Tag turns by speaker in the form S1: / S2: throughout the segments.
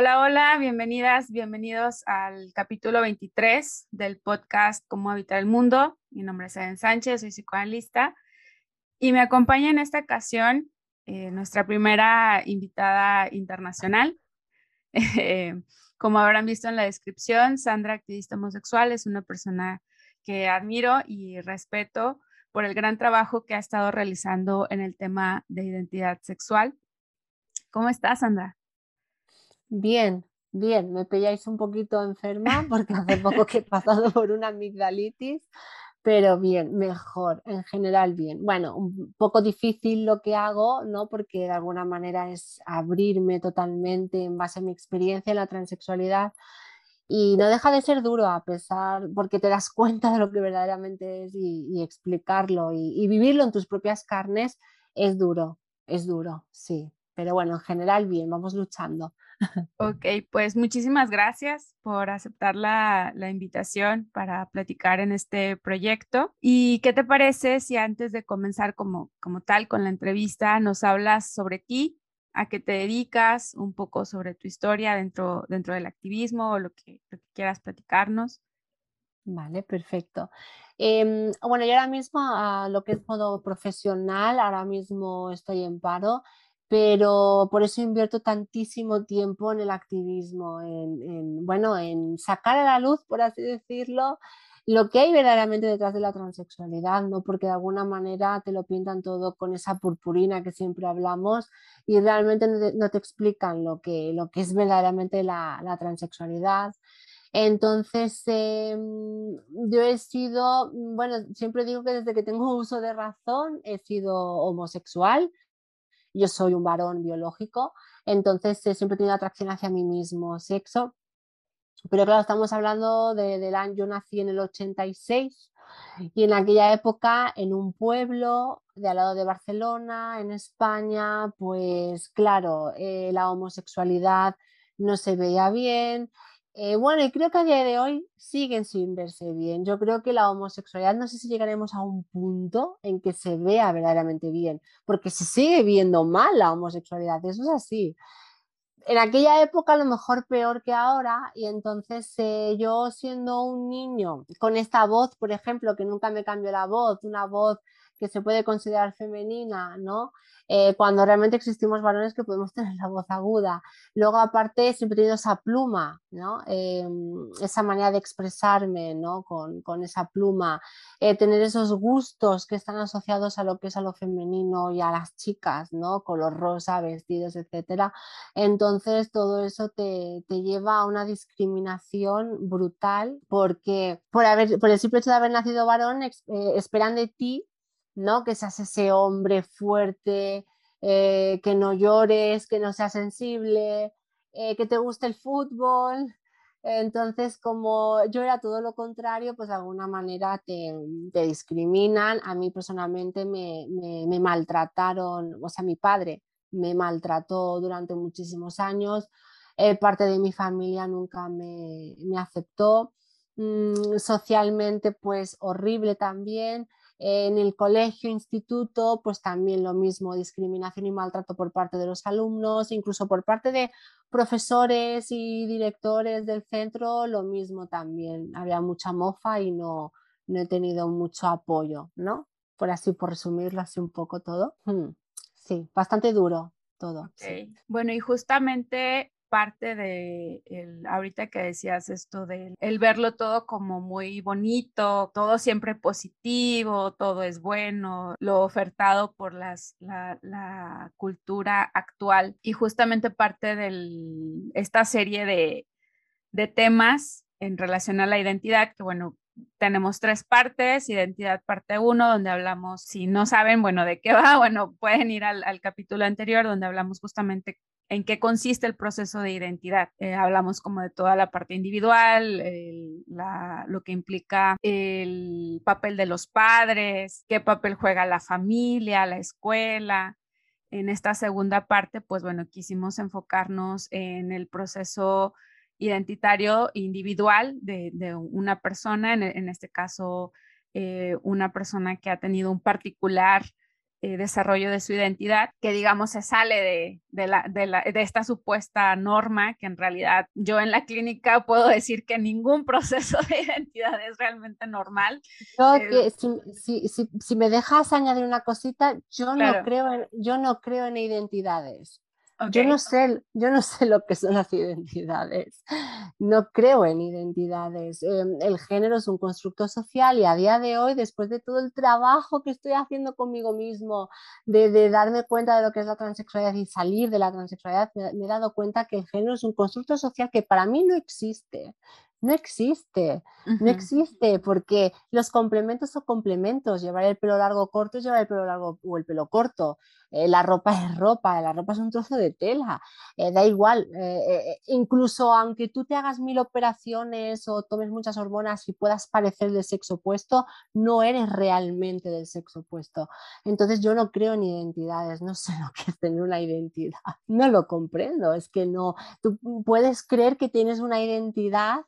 S1: Hola, hola, bienvenidas, bienvenidos al capítulo 23 del podcast Cómo habitar el mundo. Mi nombre es Eden Sánchez, soy psicoanalista y me acompaña en esta ocasión eh, nuestra primera invitada internacional. Eh, como habrán visto en la descripción, Sandra, activista homosexual, es una persona que admiro y respeto por el gran trabajo que ha estado realizando en el tema de identidad sexual. ¿Cómo estás, Sandra?
S2: Bien, bien. Me pilláis un poquito enferma porque hace poco que he pasado por una amigdalitis, pero bien, mejor, en general bien. Bueno, un poco difícil lo que hago, ¿no? Porque de alguna manera es abrirme totalmente en base a mi experiencia en la transexualidad y no deja de ser duro a pesar, porque te das cuenta de lo que verdaderamente es y, explicarlo y, vivirlo en tus propias carnes es duro, es duro, sí. Pero bueno, en general bien, vamos luchando.
S1: Ok, pues muchísimas gracias por aceptar la, la, invitación para platicar en este proyecto. ¿Y qué te parece si antes de comenzar como, como tal con la entrevista nos hablas sobre ti, a qué te dedicas, un poco sobre tu historia dentro, dentro del activismo o lo que, quieras platicarnos.
S2: Vale, perfecto. Em, bueno, yo ahora mismo a lo que es modo profesional, ahora mismo estoy en paro, pero por eso invierto tantísimo tiempo en el activismo, en, bueno, en sacar a la luz, por así decirlo, lo que hay verdaderamente detrás de la transexualidad, ¿no? Porque de alguna manera te lo pintan todo con esa purpurina que siempre hablamos y realmente no te, explican lo que, es verdaderamente la, transexualidad. Entonces, em, yo he sido, bueno, siempre digo que desde que tengo uso de razón he sido homosexual. Yo soy un varón biológico, entonces siempre he tenido atracción hacia mi mismo sexo pero claro, estamos hablando de, del año, yo nací en el 86 y en aquella época en un pueblo de al lado de Barcelona, en España, pues claro, eh, la homosexualidad no se veía bien. Eh, bueno, y creo que a día de hoy siguen sin verse bien. Yo creo que la homosexualidad, no sé si llegaremos a un punto en que se vea verdaderamente bien, porque se sigue viendo mal la homosexualidad, eso es así en aquella época a lo mejor peor que ahora y entonces eh, yo siendo un niño con esta voz, por ejemplo, que nunca me cambió la voz, una voz que se puede considerar femenina, ¿no? Eh, cuando realmente existimos varones que podemos tener la voz aguda. Luego, aparte, siempre he tenido esa pluma, ¿no? Em, esa manera de expresarme, ¿no? Con, con esa pluma, eh, tener esos gustos que están asociados a lo que es a lo femenino y a las chicas, ¿no? Color rosa, vestidos, etcétera. Entonces, todo eso te, te lleva a una discriminación brutal porque por, haber, por el simple hecho de haber nacido varón, eh, esperan de ti ¿no? Que seas ese hombre fuerte, eh, que no llores, que no seas sensible, eh, que te guste el fútbol. Entonces, como yo era todo lo contrario, pues de alguna manera te, discriminan. A mí personalmente me, maltrataron, o sea, mi padre me maltrató durante muchísimos años. Eh, parte de mi familia nunca me, aceptó. Mm, socialmente, pues horrible también. En el colegio, instituto, pues también lo mismo, discriminación y maltrato por parte de los alumnos, incluso por parte de profesores y directores del centro, lo mismo también. Había mucha mofa y no, no he tenido mucho apoyo, ¿no? Por así, por resumirlo así un poco todo. Hmm, sí, bastante duro todo.
S1: Bueno, y justamente parte de el, ahorita que decías esto de el verlo todo como muy bonito, todo siempre positivo, todo es bueno, lo ofertado por las, la, cultura actual y justamente parte de esta serie de, de temas en relación a la identidad, que bueno, tenemos tres partes, identidad parte uno, donde hablamos, si no saben, bueno, de qué va, bueno, pueden ir al capítulo anterior, donde hablamos justamente en qué consiste el proceso de identidad. Eh, hablamos como de toda la parte individual, lo que implica el papel de los padres, qué papel juega la familia, la escuela. En esta segunda parte, pues bueno, quisimos enfocarnos en el proceso identitario individual de, una persona, en, este caso, eh, una persona que ha tenido un particular eh, desarrollo de su identidad, que digamos se sale de, la, de, esta supuesta norma, que en realidad yo en la clínica puedo decir que ningún proceso de identidad es realmente normal.
S2: Eh, si, me dejas añadir una cosita, yo, no creo yo no creo en identidades. Yo, no sé, yo no sé lo que son las identidades. No creo en identidades. Em, el género es un constructo social y a día de hoy, después de todo el trabajo que estoy haciendo conmigo mismo, de, darme cuenta de lo que es la transexualidad y salir de la transexualidad, me, he dado cuenta que el género es un constructo social que para mí no existe. No existe, no existe, porque los complementos son complementos. Llevar el pelo largo o corto es llevar el pelo largo o el pelo corto. Eh, la ropa es ropa, la ropa es un trozo de tela. Eh, da igual, eh, incluso aunque tú te hagas mil operaciones o tomes muchas hormonas y puedas parecer del sexo opuesto, no eres realmente del sexo opuesto. Entonces yo no creo en identidades, no sé lo que es tener una identidad. No lo comprendo, es que no. Tú puedes creer que tienes una identidad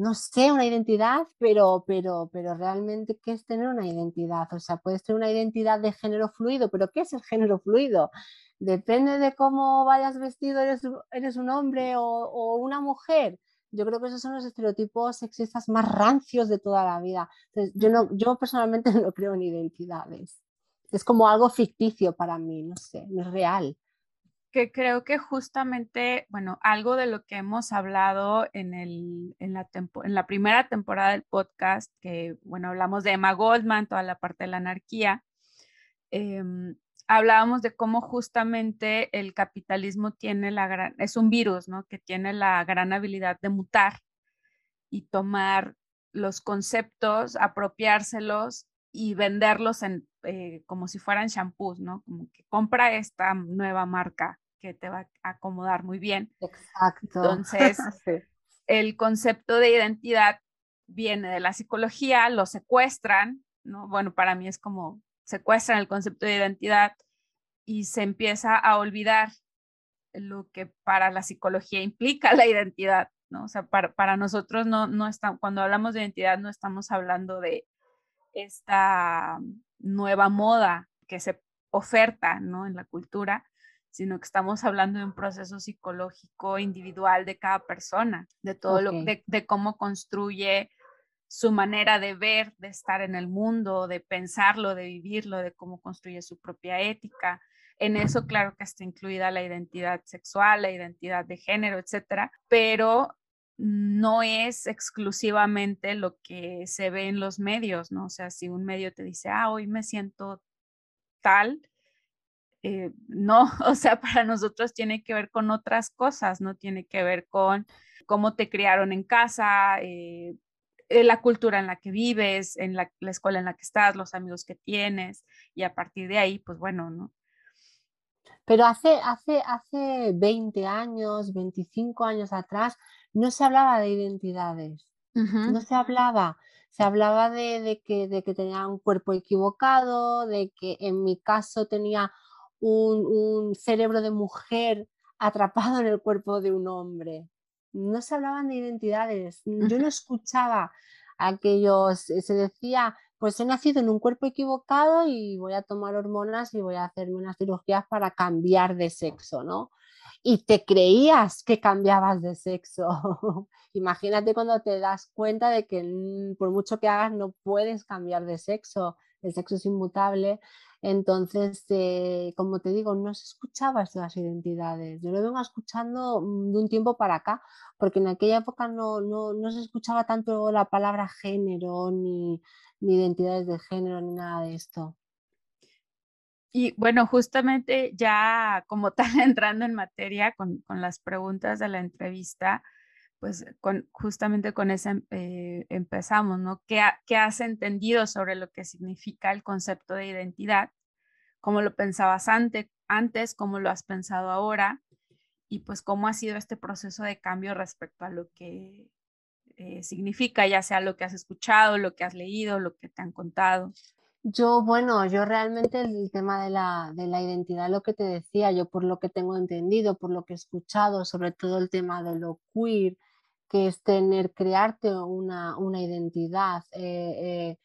S2: no sé, una identidad, pero, pero, pero realmente, ¿qué es tener una identidad? O sea, puedes tener una identidad de género fluido, pero ¿qué es el género fluido? Depende de cómo vayas vestido, eres, eres un hombre o, una mujer. Yo creo que esos son los estereotipos sexistas más rancios de toda la vida. yo, no, yo personalmente no creo en identidades. Es como algo ficticio para mí, no sé, no es real
S1: que creo que justamente, bueno, algo de lo que hemos hablado en, el, en, la, en la primera temporada del podcast, que, bueno, hablamos de Emma Goldman, toda la parte de la anarquía, em, hablábamos de cómo justamente el capitalismo tiene la gran, es un virus, ¿no? Que tiene la gran habilidad de mutar y tomar los conceptos, apropiárselos y venderlos en, eh, como si fueran shampoos, ¿no? Como que compra esta nueva marca que te va a acomodar muy bien.
S2: Exacto.
S1: Entonces, el concepto de identidad viene de la psicología, lo secuestran, ¿no? Bueno, para mí es como secuestran el concepto de identidad y se empieza a olvidar lo que para la psicología implica la identidad, ¿no? O sea, para, para nosotros no, no está, cuando hablamos de identidad no estamos hablando de esta nueva moda que se oferta, ¿no? En la cultura, sino que estamos hablando de un proceso psicológico individual de cada persona, de todo lo de, de cómo construye su manera de ver, de estar en el mundo, de pensarlo, de vivirlo, de cómo construye su propia ética. En eso, claro que está incluida la identidad sexual, la identidad de género, etcétera, pero no es exclusivamente lo que se ve en los medios, ¿no? O sea, si un medio te dice, ah, hoy me siento tal, eh, no, o sea, para nosotros tiene que ver con otras cosas, no tiene que ver con cómo te criaron en casa, eh, eh, la cultura en la que vives, en la, escuela en la que estás, los amigos que tienes, y a partir de ahí, pues bueno, ¿no?
S2: Pero hace, hace, hace 20 años, 25 años atrás, no se hablaba de identidades, no se hablaba. Se hablaba de, de, que, de que tenía un cuerpo equivocado, de que en mi caso tenía un, cerebro de mujer atrapado en el cuerpo de un hombre. No se hablaban de identidades. Yo no escuchaba aquellos, se decía, pues he nacido en un cuerpo equivocado y voy a tomar hormonas y voy a hacerme unas cirugías para cambiar de sexo, ¿no? Y te creías que cambiabas de sexo. Imagínate cuando te das cuenta de que mm, por mucho que hagas no puedes cambiar de sexo, el sexo es inmutable entonces, eh, como te digo, no se escuchaba estas identidades. Yo lo vengo escuchando mm, de un tiempo para acá, porque en aquella época no, no, se escuchaba tanto la palabra género, ni, ni identidades de género, ni nada de esto.
S1: Y bueno, justamente ya como tal entrando en materia con, con las preguntas de la entrevista, pues justamente con eso eh, empezamos, ¿no? ¿Qué, ¿Qué, has entendido sobre lo que significa el concepto de identidad? ¿Cómo lo pensabas antes, antes cómo lo has pensado ahora? Y pues cómo ha sido este proceso de cambio respecto a lo que eh, significa, ya sea lo que has escuchado, lo que has leído, lo que te han contado.
S2: Yo, bueno, yo realmente el tema de la, de la identidad, lo que te decía, yo por lo que tengo entendido, por lo que he escuchado, sobre todo el tema de lo queer, que es tener, crearte una, una identidad. Eh, eh,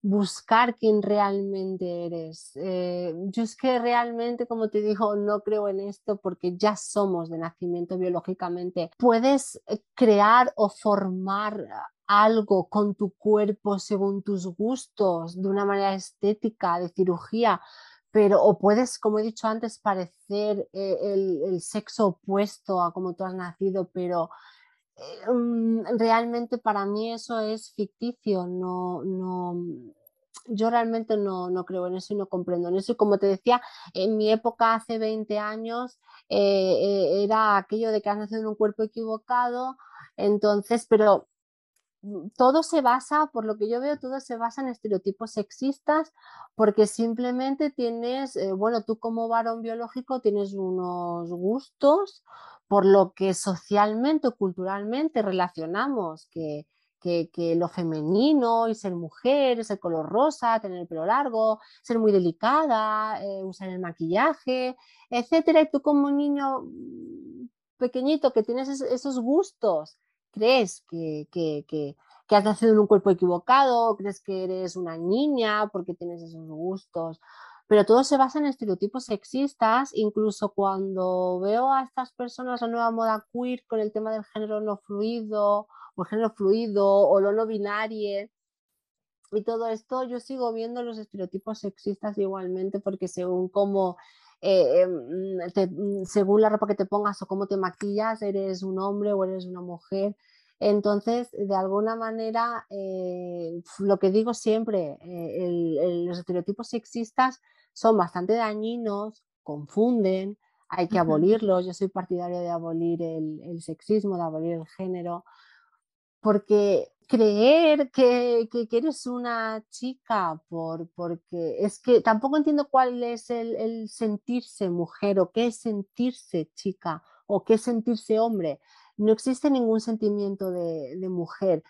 S2: buscar quién realmente eres. Eh, yo es que realmente, como te digo, no creo en esto porque ya somos de nacimiento biológicamente. Puedes crear o formar algo con tu cuerpo según tus gustos, de una manera estética, de cirugía, pero o puedes, como he dicho antes, parecer el, el, sexo opuesto a como tú has nacido, pero realmente para mí eso es ficticio, no, no, yo realmente no, no, creo en eso y no comprendo en eso. Como te decía, en mi época hace 20 años eh, eh, era aquello de que has nacido en un cuerpo equivocado, entonces, pero mm, todo se basa, por lo que yo veo, todo se basa en estereotipos sexistas, porque simplemente tienes, eh, bueno, tú como varón biológico tienes unos gustos por lo que socialmente o culturalmente relacionamos que que, lo femenino y ser mujer, ser color rosa, tener el pelo largo, ser muy delicada, eh, usar el maquillaje, etcétera. Y tú como niño pequeñito que tienes esos gustos, crees que, que, que, que, has nacido en un cuerpo equivocado, crees que eres una niña porque tienes esos gustos. Pero todo se basa en estereotipos sexistas, incluso cuando veo a estas personas, la nueva moda queer, con el tema del género no fluido por género fluido o lo no binario y todo esto, yo sigo viendo los estereotipos sexistas igualmente porque según cómo, eh, em, según la ropa que te pongas o cómo te maquillas, eres un hombre o eres una mujer. Entonces, de alguna manera, eh, lo que digo siempre, eh, los estereotipos sexistas son bastante dañinos, confunden, hay que abolirlos. Yo soy partidario de abolir el, el, sexismo, de abolir el género, porque creer que, que, eres una chica, por, porque es que tampoco entiendo cuál es el, sentirse mujer o qué es sentirse chica o qué es sentirse hombre. No existe ningún sentimiento de, mujer.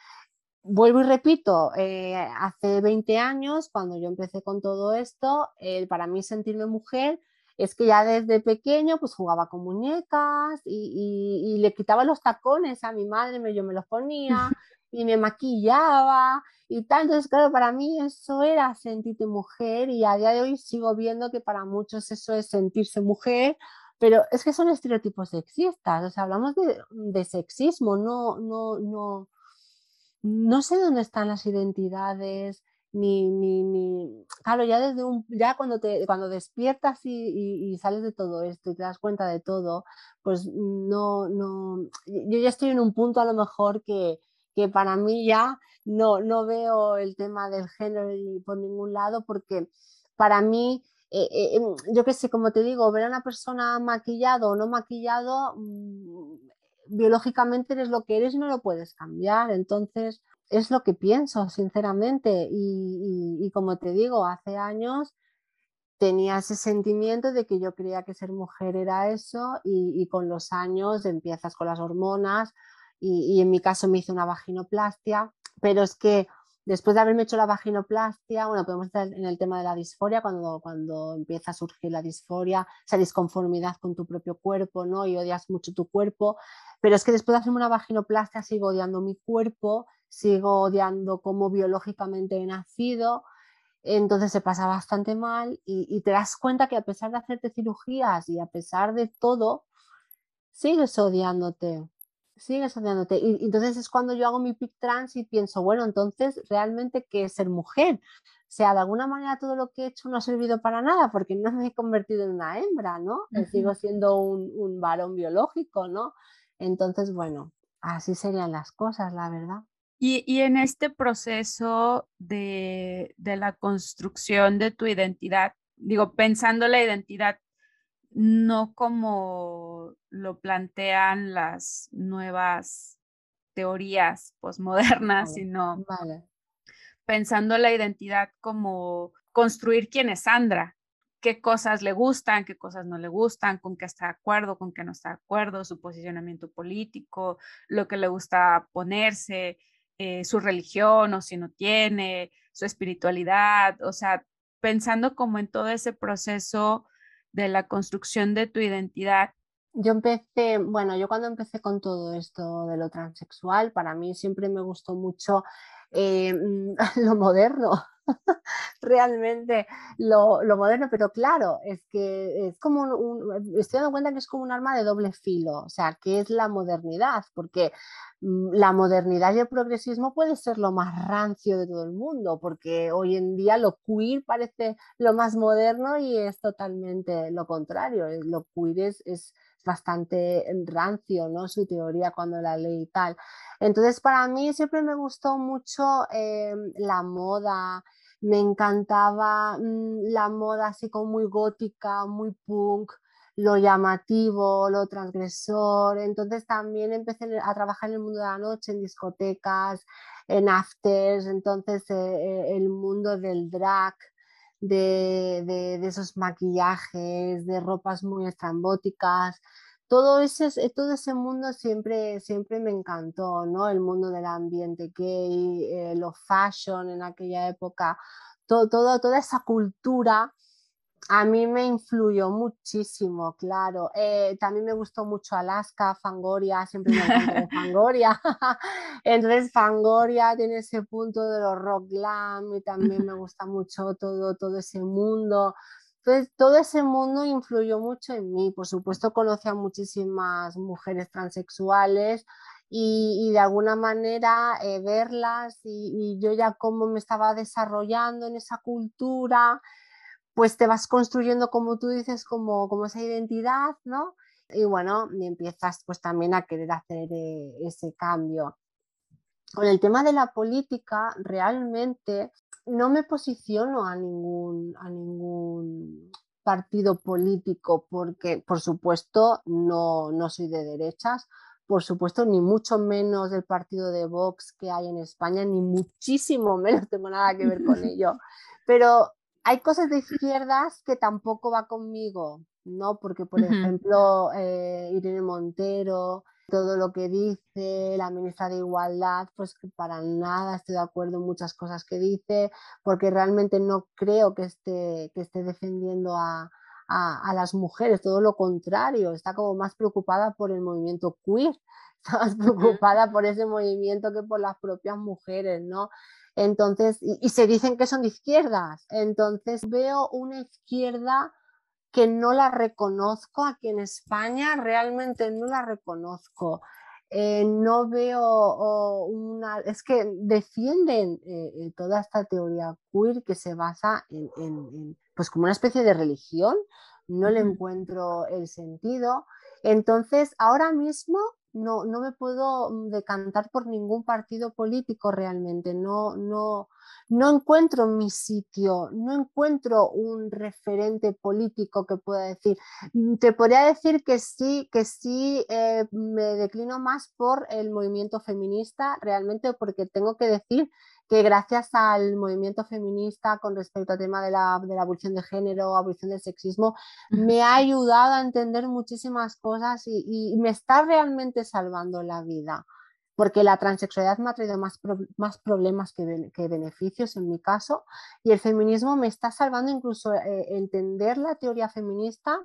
S2: Vuelvo y repito, eh, hace 20 años, cuando yo empecé con todo esto, para mí sentirme mujer es que ya desde pequeño pues jugaba con muñecas y, le quitaba los tacones a mi madre, yo me los ponía y me maquillaba y tal. Entonces, claro, para mí eso era sentirte mujer y a día de hoy sigo viendo que para muchos eso es sentirse mujer, pero es que son estereotipos sexistas, o sea, hablamos de, de sexismo, no, no, no, no sé dónde están las identidades ni, ni, ni, claro, ya desde un, ya cuando te, cuando despiertas y, sales de todo esto y te das cuenta de todo, pues no, no, yo ya estoy en un punto a lo mejor que, que para mí ya no, no veo el tema del género por ningún lado, porque para mí, eh, eh, em, yo qué sé, como te digo, ver a una persona maquillado o no maquillado, mm, biológicamente eres lo que eres y no lo puedes cambiar. Entonces, es lo que pienso, sinceramente. Y, como te digo, hace años tenía ese sentimiento de que yo creía que ser mujer era eso y, con los años empiezas con las hormonas y, en mi caso me hice una vaginoplastia, pero es que después de haberme hecho la vaginoplastia, bueno, podemos estar en el tema de la disforia, cuando, cuando empieza a surgir la disforia, esa disconformidad con tu propio cuerpo, ¿no? Y odias mucho tu cuerpo, pero es que después de hacerme una vaginoplastia sigo odiando mi cuerpo sigo odiando cómo biológicamente he nacido, entonces se pasa bastante mal y, te das cuenta que a pesar de hacerte cirugías y a pesar de todo, sigues odiándote, sigues odiándote. Y, entonces es cuando yo hago mi pic trans y pienso, bueno, entonces realmente qué es ser mujer. O sea, de alguna manera todo lo que he hecho no ha servido para nada porque no me he convertido en una hembra, ¿no? Sigo siendo un, un varón biológico, ¿no? Entonces, bueno, así serían las cosas, la verdad.
S1: Y, en este proceso de, la construcción de tu identidad, digo, pensando la identidad no como lo plantean las nuevas teorías posmodernas, sino pensando la identidad como construir quién es Sandra, qué cosas le gustan, qué cosas no le gustan, con qué está de acuerdo, con qué no está de acuerdo, su posicionamiento político, lo que le gusta ponerse, eh, su religión o si no tiene, su espiritualidad, o sea, pensando como en todo ese proceso de la construcción de tu identidad.
S2: Yo empecé, bueno, yo cuando empecé con todo esto de lo transexual, para mí siempre me gustó mucho eh, lo moderno. realmente lo, moderno, pero claro, es que es como un, estoy dando cuenta que es como un arma de doble filo, o sea, que es la modernidad, porque mm, la modernidad y el progresismo puede ser lo más rancio de todo el mundo, porque hoy en día lo queer parece lo más moderno y es totalmente lo contrario, lo queer es bastante rancio, ¿no? Su teoría cuando la leí y tal. Entonces, para mí siempre me gustó mucho eh, la moda, me encantaba mm, la moda así como muy gótica, muy punk, lo llamativo, lo transgresor. Entonces también empecé a trabajar en el mundo de la noche, en discotecas, en afters, entonces eh, eh, el mundo del drag de, esos maquillajes, de ropas muy estrambóticas. Todo ese, todo ese mundo siempre, siempre me encantó, ¿no? El mundo del ambiente gay, eh, los fashion en aquella época, todo, todo, toda esa cultura a mí me influyó muchísimo, claro. Eh, también me gustó mucho Alaska, Fangoria, siempre me encantó Fangoria. Entonces Fangoria tiene ese punto de los rock glam y también me gusta mucho todo, todo ese mundo. Entonces todo ese mundo influyó mucho en mí. Por supuesto conocí a muchísimas mujeres transexuales y, de alguna manera eh, verlas y, y yo ya cómo me estaba desarrollando en esa cultura pues te vas construyendo, como tú dices, como, como esa identidad, ¿no? Y bueno, y empiezas pues también a querer hacer eh, ese cambio. Con el tema de la política, realmente no me posiciono a ningún, a ningún partido político porque, por supuesto, no, no soy de derechas, por supuesto, ni mucho menos del partido de Vox que hay en España, ni muchísimo menos tengo nada que ver con ello. Pero hay cosas de izquierdas que tampoco va conmigo, ¿no? Porque, por ejemplo, eh, Irene Montero, todo lo que dice la ministra de Igualdad, pues que para nada estoy de acuerdo en muchas cosas que dice, porque realmente no creo que esté, que esté defendiendo a, a, las mujeres, todo lo contrario, está como más preocupada por el movimiento queer, está más preocupada por ese movimiento que por las propias mujeres, ¿no? Entonces, y, se dicen que son de izquierdas. Entonces veo una izquierda que no la reconozco aquí en España, realmente no la reconozco. Eh, no veo una, es que defienden eh, eh, toda esta teoría queer que se basa en, pues como una especie de religión, no le encuentro el sentido. Entonces, ahora mismo no, no me puedo mm, decantar por ningún partido político realmente, no, no, no encuentro mi sitio, no encuentro un referente político que pueda decir. Mm, te podría decir que sí, que sí eh, me declino más por el movimiento feminista realmente, porque tengo que decir que gracias al movimiento feminista con respecto al tema de la, de la abolición de género, abolición del sexismo, me ha ayudado a entender muchísimas cosas y, me está realmente salvando la vida, porque la transexualidad me ha traído más, más problemas que, que, beneficios en mi caso, y el feminismo me está salvando incluso eh, entender la teoría feminista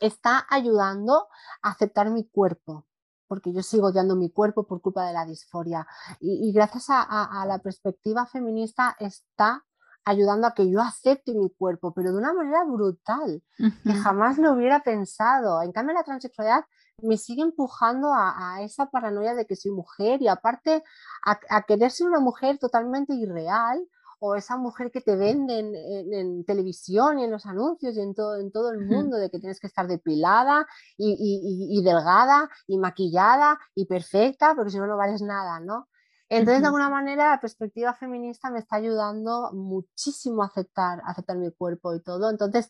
S2: está ayudando a aceptar mi cuerpo, porque yo sigo odiando mi cuerpo por culpa de la disforia. Y, gracias a, la perspectiva feminista está ayudando a que yo acepte mi cuerpo, pero de una manera brutal, que jamás lo hubiera pensado. En cambio, la transexualidad me sigue empujando a, esa paranoia de que soy mujer y aparte a querer ser una mujer totalmente irreal o esa mujer que te venden en, televisión y en los anuncios y en todo, en todo el mundo de que tienes que estar depilada y, delgada y maquillada y perfecta, porque si no, no vales nada, ¿no? Entonces, de alguna manera, la perspectiva feminista me está ayudando muchísimo a aceptar, aceptar mi cuerpo y todo. Entonces,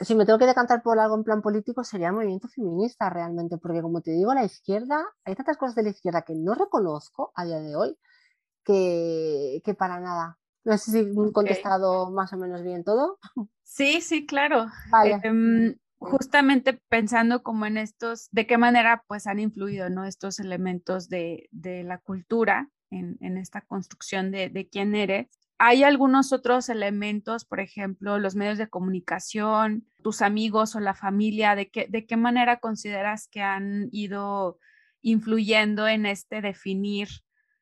S2: si me tengo que decantar por algo en plan político, sería el movimiento feminista realmente, porque como te digo, la izquierda, hay tantas cosas de la izquierda que no reconozco a día de hoy, que, para nada. No sé si he contestado más o menos bien todo.
S1: Sí, sí, claro. Em, justamente pensando como en estos, de qué manera pues han influido ¿no? estos elementos de, la cultura en, esta construcción de, quién eres. ¿Hay algunos otros elementos, por ejemplo, los medios de comunicación, tus amigos o la familia? ¿De qué, de qué manera consideras que han ido influyendo en este definir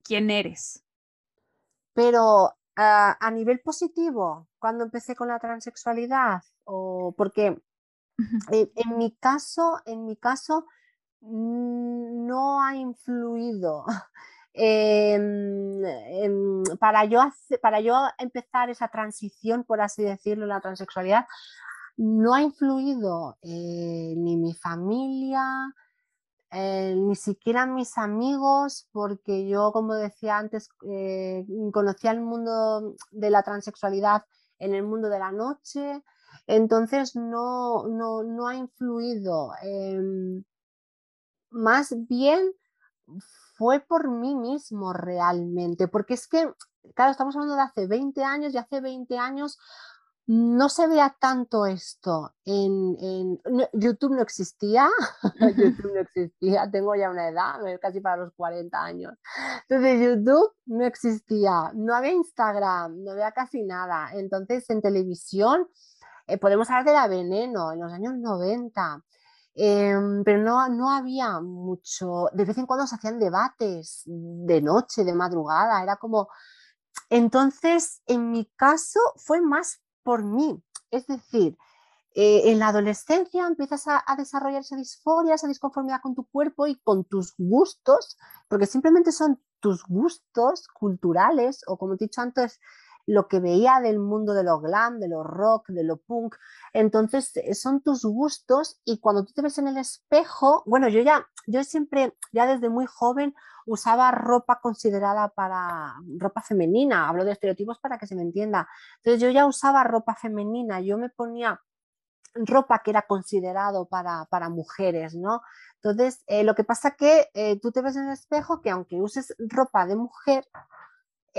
S1: quién eres?
S2: Pero a nivel positivo, cuando empecé con la transexualidad, o porque en mi caso, en mi caso, mm, no ha influido para, yo para yo empezar esa transición, por así decirlo, la transexualidad, no ha influido eh, ni mi familia, eh, ni siquiera mis amigos, porque yo, como decía antes, eh, conocía el mundo de la transexualidad en el mundo de la noche, entonces no, no, ha influido. Em, más bien fue por mí mismo realmente, porque es que, claro, estamos hablando de hace 20 años y hace 20 años no se vea tanto esto. En, YouTube no existía, YouTube no existía, tengo ya una edad, casi para los 40 años. Entonces YouTube no existía, no había Instagram, no había casi nada. Entonces en televisión eh, podemos hablar de la veneno en los años 90. Em, pero no, no había mucho, de vez en cuando se hacían debates de noche, de madrugada, era como, entonces en mi caso fue más por mí, es decir, eh, en la adolescencia empiezas a, desarrollar esa disforia, esa disconformidad con tu cuerpo y con tus gustos, porque simplemente son tus gustos culturales o como he dicho antes, lo que veía del mundo de lo glam, de lo rock, de lo punk. Entonces, eh, son tus gustos y cuando tú te ves en el espejo, bueno, yo ya, yo siempre, ya desde muy joven, usaba ropa considerada para ropa femenina, hablo de estereotipos para que se me entienda. Entonces, yo ya usaba ropa femenina, yo me ponía ropa que era considerado para, para mujeres, ¿no? Entonces, eh, lo que pasa que eh, tú te ves en el espejo que aunque uses ropa de mujer,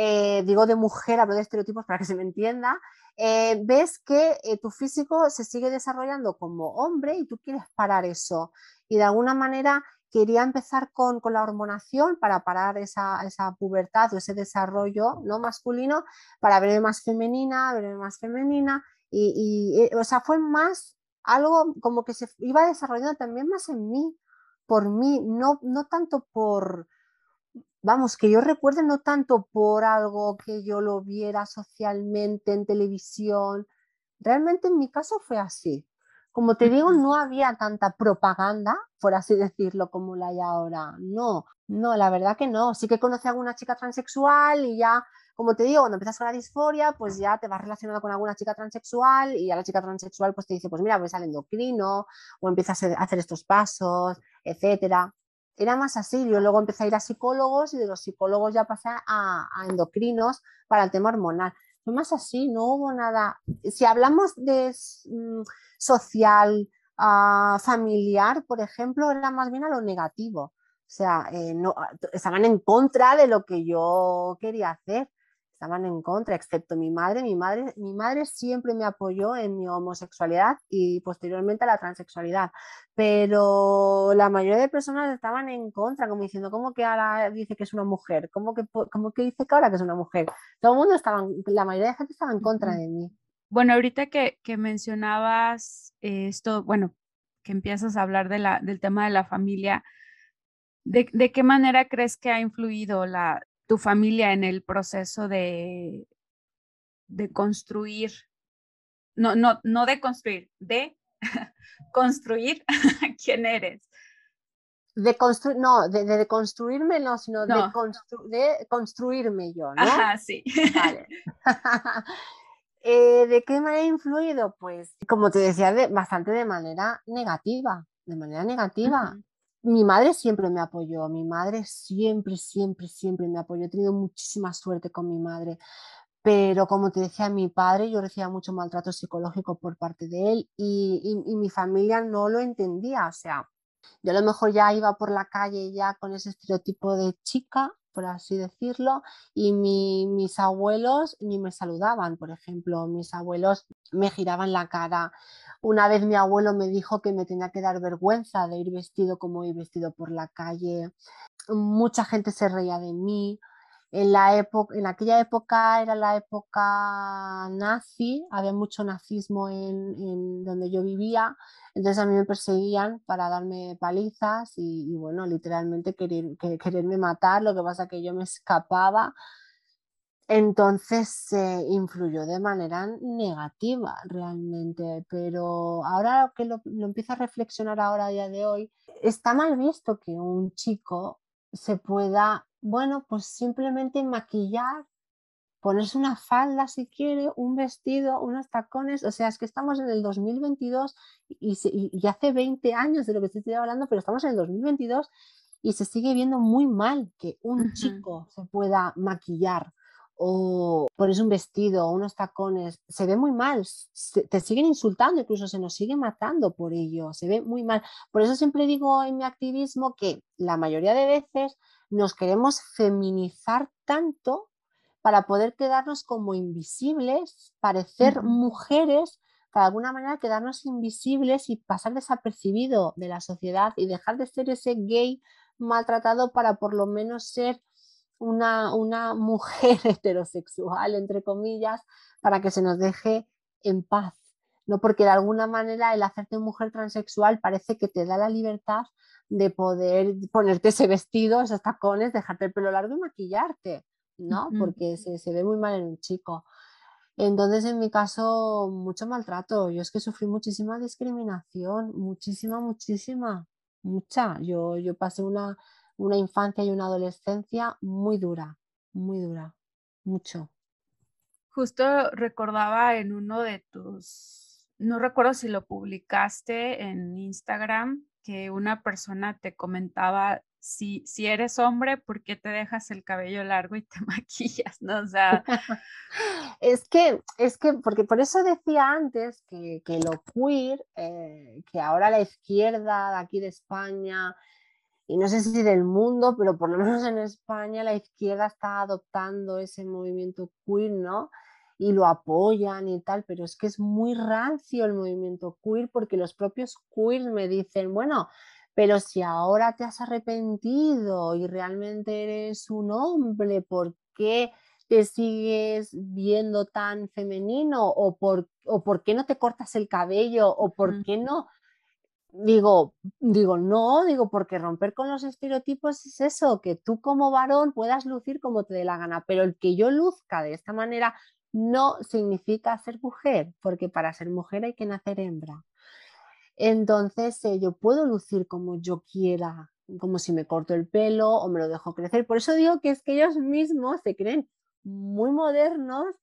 S2: eh, digo de mujer, hablo de estereotipos para que se me entienda, eh, ves que eh, tu físico se sigue desarrollando como hombre y tú quieres parar eso. Y de alguna manera quería empezar con, la hormonación para parar esa, pubertad o ese desarrollo ¿no? masculino, para verme más femenina, verme más femenina. Y, o sea, fue más algo como que se iba desarrollando también más en mí, por mí, no, no tanto por, vamos, que yo recuerde no tanto por algo que yo lo viera socialmente en televisión, realmente en mi caso fue así. Como te digo, no había tanta propaganda, por así decirlo, como la hay ahora. No, no, la verdad que no. Sí que conocí a alguna chica transexual y ya, como te digo, cuando empiezas con la disforia, pues ya te vas relacionando con alguna chica transexual y a la chica transexual pues te dice, pues mira, voy al endocrino o empiezas a hacer estos pasos, etcétera era más así. Yo luego empecé a ir a psicólogos y de los psicólogos ya pasé a, endocrinos para el tema hormonal. Fue más así, no hubo nada. Si hablamos de mm, social, ah, familiar, por ejemplo, era más bien a lo negativo. O sea, eh, estaban en contra de lo que yo quería hacer estaban en contra, excepto mi madre. Mi madre, mi madre siempre me apoyó en mi homosexualidad y posteriormente a la transexualidad, pero la mayoría de personas estaban en contra, como diciendo, ¿cómo que ahora dice que es una mujer? ¿Cómo que, cómo que dice que ahora que es una mujer? Todo el mundo estaba, la mayoría de gente estaba en contra de mí.
S1: Bueno, ahorita que, que mencionabas esto, bueno, que empiezas a hablar de la, del tema de la familia, ¿de, ¿de qué manera crees que ha influido la, tu familia en el proceso de, de construir, no, no, no de construir, de construir quién eres.
S2: De construir, no, de, de, construirme no, sino De, de, construirme yo, ¿no?
S1: Ajá, sí. Vale.
S2: Eh, ¿De qué me ha influido? Pues, como te decía, bastante de manera negativa, de manera negativa mi madre siempre me apoyó, mi madre siempre, siempre, siempre me apoyó. He tenido muchísima suerte con mi madre. Pero como te decía, mi padre, yo recibía mucho maltrato psicológico por parte de él y, mi familia no lo entendía. O sea, yo a lo mejor ya iba por la calle ya con ese estereotipo de chica por así decirlo, y mis abuelos ni me saludaban, por ejemplo, mis abuelos me giraban la cara. Una vez mi abuelo me dijo que me tenía que dar vergüenza de ir vestido como ir vestido por la calle. Mucha gente se reía de mí. En, la época, en aquella época era la época nazi, había mucho nazismo en, donde yo vivía, entonces a mí me perseguían para darme palizas y, bueno, literalmente querer, quererme matar, lo que pasa que yo me escapaba. entonces se influyó de manera negativa realmente, pero ahora que lo, lo empiezo a reflexionar ahora a día de hoy, está mal visto que un chico se pueda, bueno, pues simplemente maquillar, ponerse una falda si quiere, un vestido, unos tacones, o sea, es que estamos en el 2022 y, y hace 20 años de lo que estoy hablando, pero estamos en el 2022 y se sigue viendo muy mal que un chico se pueda maquillar o pones un vestido o unos tacones, se ve muy mal, te siguen insultando, incluso se nos sigue matando por ello, se ve muy mal. Por eso siempre digo en mi activismo que la mayoría de veces nos queremos feminizar tanto para poder quedarnos como invisibles, parecer mujeres, de alguna manera quedarnos invisibles y pasar desapercibido de la sociedad y dejar de ser ese gay maltratado para por lo menos ser una, una mujer heterosexual, entre comillas, para que se nos deje en paz. No porque de alguna manera el hacerte mujer transexual parece que te da la libertad de poder ponerte ese vestido, esos tacones, dejarte el pelo largo y maquillarte, ¿no? Porque se, se ve muy mal en un chico. Entonces, en mi caso, mucho maltrato. Yo es que sufrí muchísima discriminación, muchísima, muchísima, mucha. Yo, yo pasé una, una infancia y una adolescencia muy dura, muy dura, mucho.
S1: Justo recordaba en uno de tus, no recuerdo si lo publicaste en Instagram, que una persona te comentaba si, si eres hombre, ¿por qué te dejas el cabello largo y te maquillas? ¿No? O sea.
S2: es que, es que, porque por eso decía antes que, que lo queer, eh, que ahora la izquierda de aquí de España y no sé si del mundo, pero por lo menos en España la izquierda está adoptando ese movimiento queer, ¿no? Y lo apoyan y tal, pero es que es muy rancio el movimiento queer porque los propios queers me dicen, bueno, pero si ahora te has arrepentido y realmente eres un hombre, ¿por qué te sigues viendo tan femenino? ¿O por, o por qué no te cortas el cabello? ¿O por qué no? Digo, digo, no, digo, porque romper con los estereotipos es eso, que tú como varón puedas lucir como te dé la gana, pero el que yo luzca de esta manera no significa ser mujer, porque para ser mujer hay que nacer hembra. Entonces, eh, yo puedo lucir como yo quiera, como si me corto el pelo o me lo dejo crecer. Por eso digo que es que ellos mismos se creen muy modernos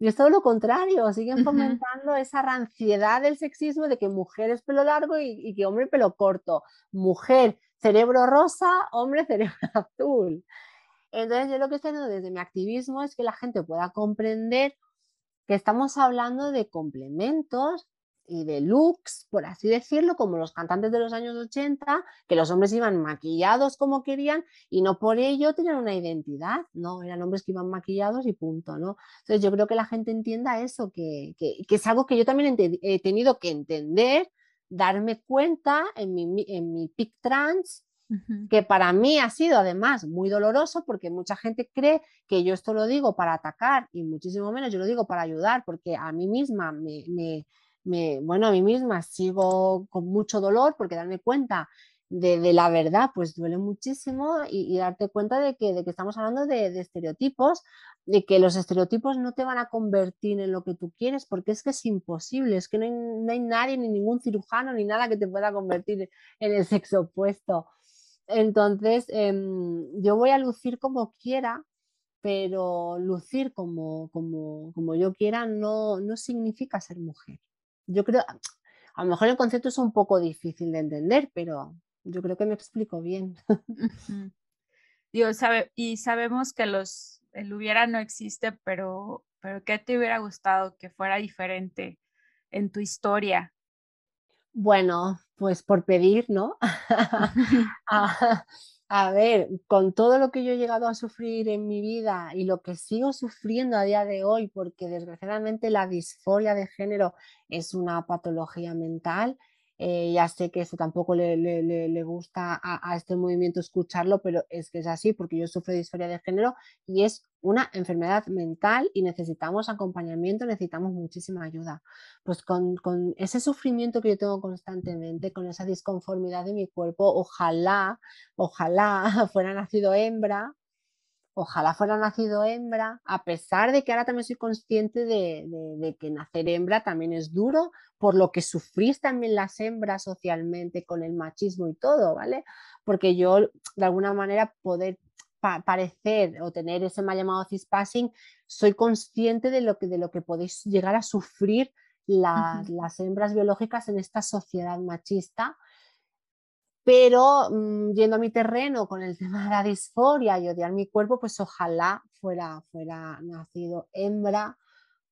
S2: y es todo lo contrario, siguen fomentando esa ranciedad del sexismo de que mujer es pelo largo y, que hombre pelo corto. Mujer, cerebro rosa, hombre, cerebro azul. Entonces yo lo que estoy haciendo desde mi activismo es que la gente pueda comprender que estamos hablando de complementos y de looks, por así decirlo, como los cantantes de los años 80, que los hombres iban maquillados como querían y no por ello tenían una identidad, ¿no? Eran hombres que iban maquillados y punto, ¿no? Entonces yo creo que la gente entienda eso, que, es algo que yo también he tenido que entender, darme cuenta en mi, en mi pic trans, que para mí ha sido además muy doloroso porque mucha gente cree que yo esto lo digo para atacar y muchísimo menos yo lo digo para ayudar porque a mí misma me bueno, a mí misma sigo con mucho dolor porque darme cuenta de, la verdad, pues duele muchísimo y, darte cuenta de que, de que estamos hablando de, estereotipos, de que los estereotipos no te van a convertir en lo que tú quieres, porque es que es imposible, es que no hay, nadie, ni ningún cirujano, ni nada que te pueda convertir en el sexo opuesto. Entonces, em, yo voy a lucir como quiera, pero lucir como, como, como yo quiera no, no significa ser mujer yo creo, a lo mejor el concepto es un poco difícil de entender, pero yo creo que me explico bien.
S1: Dios sabe, y sabemos que los, el hubiera no existe, pero, pero ¿qué te hubiera gustado que fuera diferente en tu historia?
S2: Bueno, pues por pedir, ¿no? Ah, a ver, con todo lo que yo he llegado a sufrir en mi vida y lo que sigo sufriendo a día de hoy, porque desgraciadamente la disforia de género es una patología mental, eh, ya sé que eso tampoco le, gusta a, este movimiento escucharlo, pero es que es así porque yo sufro de disforia de género y es una enfermedad mental y necesitamos acompañamiento, necesitamos muchísima ayuda. Pues con, con ese sufrimiento que yo tengo constantemente, con esa disconformidad de mi cuerpo, ojalá, ojalá fuera nacido hembra ojalá fuera nacido hembra, a pesar de que ahora también soy consciente de, que nacer hembra también es duro, por lo que sufrís también las hembras socialmente con el machismo y todo, ¿vale? Porque yo, de alguna manera, poder parecer o tener ese mal llamado cispassing, soy consciente de lo que, de lo que podéis llegar a sufrir las hembras biológicas en esta sociedad machista pero mm, yendo a mi terreno con el tema de la disforia y odiar mi cuerpo, pues ojalá fuera, fuera nacido hembra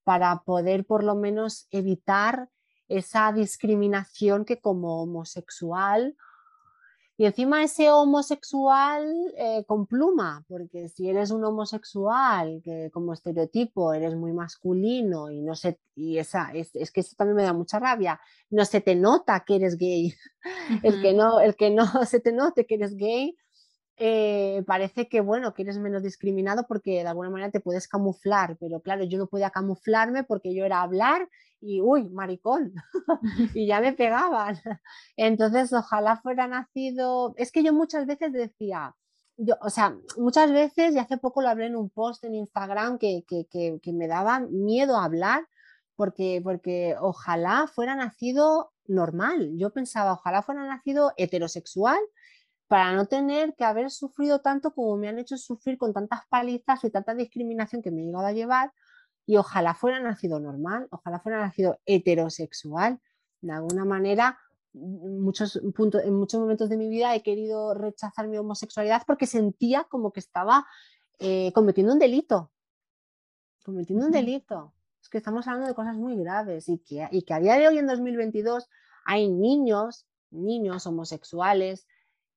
S2: para poder por lo menos evitar esa discriminación que como homosexual y encima ese homosexual eh, con pluma, porque si eres un homosexual que como estereotipo eres muy masculino y no sé, y esa, es, que eso también me da mucha rabia, no se te nota que eres gay. el, que no, el que no se te note que eres gay, eh, parece que bueno, que eres menos discriminado porque de alguna manera te puedes camuflar, pero claro, yo no podía camuflarme porque yo era hablar y uy, maricón, y ya me pegaban. Entonces, ojalá fuera nacido, es que yo muchas veces decía, yo, o sea, muchas veces, y hace poco lo hablé en un post en Instagram, que, que, que, que me daba miedo hablar porque, porque ojalá fuera nacido normal. Yo pensaba, ojalá fuera nacido heterosexual para no tener que haber sufrido tanto como me han hecho sufrir con tantas palizas y tanta discriminación que me he llegado a llevar y ojalá fuera nacido normal, ojalá fuera nacido heterosexual. De alguna manera, muchos puntos, en muchos momentos de mi vida he querido rechazar mi homosexualidad porque sentía como que estaba eh, cometiendo un delito. Cometiendo un delito. Es que estamos hablando de cosas muy graves y que, y que a día de hoy, en 2022, hay niños, niños homosexuales,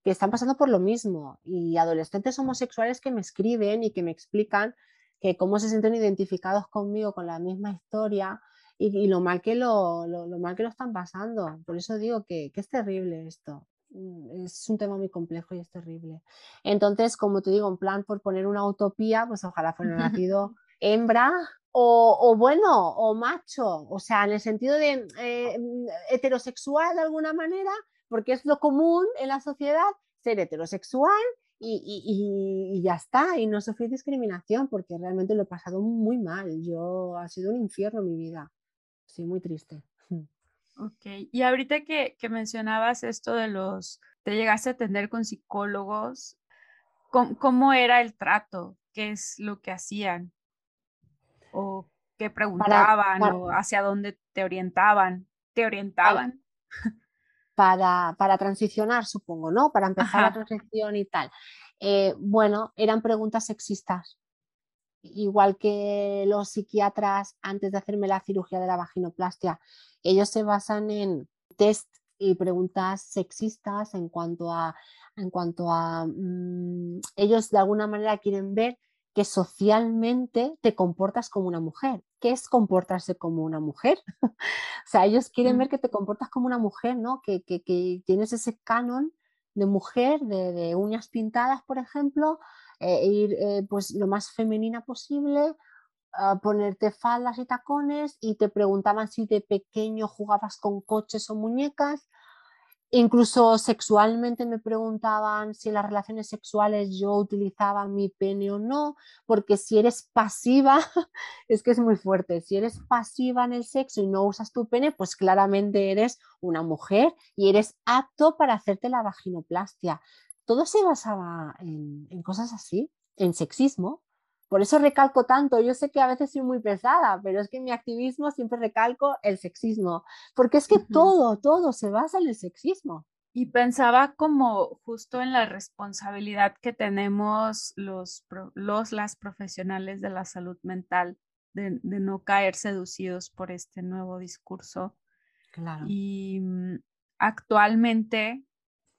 S2: que están pasando por lo mismo y adolescentes homosexuales que me escriben y que me explican que cómo se sienten identificados conmigo con la misma historia y, lo, mal que lo, lo, mal que lo están pasando. Por eso digo que, que, es terrible esto. Mm, es un tema muy complejo y es terrible. Entonces, como te digo, en plan por poner una utopía, pues ojalá fuera nacido hembra o, o, bueno, o macho, o sea, en el sentido de eh, heterosexual de alguna manera, porque es lo común en la sociedad ser heterosexual y, ya está, y no sufrir discriminación, porque realmente lo he pasado muy mal. Yo ha sido un infierno mi vida. Sí, muy triste.
S1: Ok, y ahorita que, mencionabas esto de los, te llegaste a atender con psicólogos, ¿cómo, era el trato? ¿Qué es lo que hacían? ¿O qué preguntaban? ¿O hacia dónde te orientaban? ¿Te orientaban?
S2: para, transicionar, supongo, ¿no? Para empezar la transición y tal. Eh, bueno, eran preguntas sexistas. Igual que los psiquiatras antes de hacerme la cirugía de la vaginoplastia, ellos se basan en test y preguntas sexistas en cuanto a, en cuanto a mm, ellos de alguna manera quieren ver que socialmente te comportas como una mujer. ¿Qué es comportarse como una mujer? o sea, ellos quieren mm. ver que te comportas como una mujer, ¿no? Que, tienes ese canon de mujer, de, uñas pintadas, por ejemplo, e ir eh, pues lo más femenina posible, ponerte faldas y tacones y te preguntaban si de pequeño jugabas con coches o muñecas Incluso sexualmente me preguntaban si en las relaciones sexuales yo utilizaba mi pene o no, porque si eres pasiva, es que es muy fuerte, si eres pasiva en el sexo y no usas tu pene, pues claramente eres una mujer y eres apto para hacerte la vaginoplastia. Todo se basaba en, en cosas así, en sexismo, por eso recalco tanto, yo sé que a veces soy muy pesada, pero es que en mi activismo siempre recalco el sexismo, porque es que todo, todo se basa en el sexismo.
S1: Y pensaba como justo en la responsabilidad que tenemos los, los las profesionales de la salud mental de, de no caer seducidos por este nuevo discurso.
S2: Claro.
S1: Y mm, actualmente